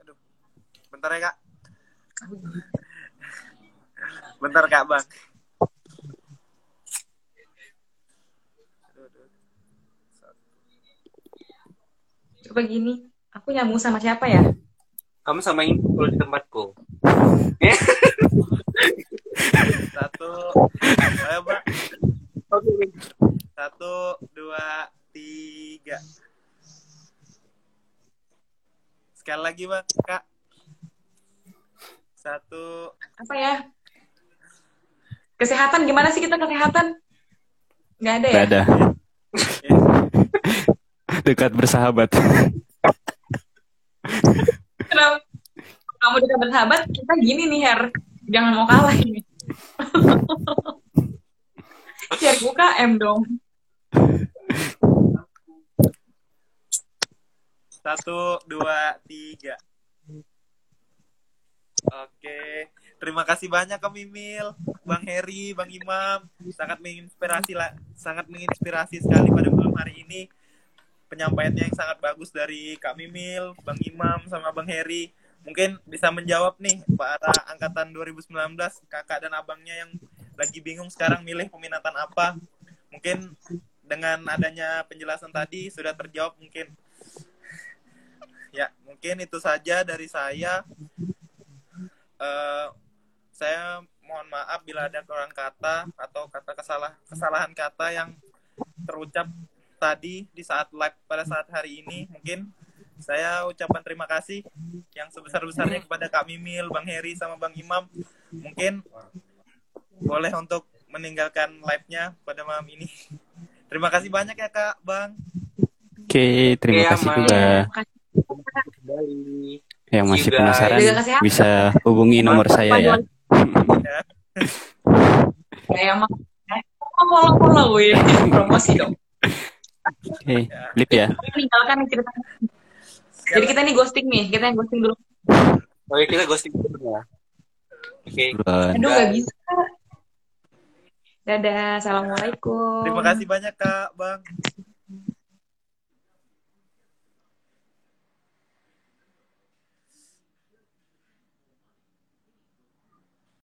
S1: Aduh. Bentar ya Kak. Bentar Kak Bang. Aduh, aduh.
S2: Coba gini. Aku nyambung sama siapa ya?
S4: Kamu sama ini kalau di tempatku.
S1: Satu. Ayo.
S4: Oke.
S1: Satu, dua, tiga. Sekali lagi Bang, Kak. Satu.
S2: Apa ya? Kesehatan gimana sih kita kesehatan? Nggak ada ya?
S3: Gak ada.
S1: Ya.
S3: Dekat bersahabat.
S2: Kenapa? Kamu dekat bersahabat, kita gini nih, Her. Jangan mau kalah ini. Share UKM dong.
S1: Satu, dua, tiga. Oke, terima kasih banyak Kak Mimil, Bang Heri, Bang Imam, sangat menginspirasi lah, sangat menginspirasi sekali pada malam hari ini. Penyampaiannya yang sangat bagus dari Kak Mimil, Bang Imam, sama Bang Heri. Mungkin bisa menjawab nih para angkatan 2019, kakak dan abangnya yang lagi bingung sekarang milih peminatan apa. Mungkin dengan adanya penjelasan tadi sudah terjawab mungkin Ya, mungkin itu saja dari saya. Eh, saya mohon maaf bila ada kurang kata atau kata kesalah kesalahan kata yang terucap tadi di saat live pada saat hari ini. Mungkin saya ucapkan terima kasih yang sebesar-besarnya kepada Kak Mimil, Bang Heri, sama Bang Imam. Mungkin boleh untuk meninggalkan live-nya pada malam ini. Terima kasih banyak ya Kak, Bang.
S3: Oke, terima
S4: Oke,
S3: kasih juga.
S4: Kembali.
S3: Yang masih penasaran
S2: kesehatan.
S3: bisa hubungi nomor saya ya.
S2: Kayak mah. Follow follow ya. Promosi dong.
S3: Oke, Lip ya.
S2: Tinggalkan nih ceritanya. Jadi kita nih ghosting nih, kita yang ghosting dulu.
S4: Oke, kita ghosting dulu ya. Oke.
S3: Duluan.
S2: Aduh nggak bisa. Dadah, assalamualaikum.
S1: Terima kasih banyak Kak, Bang.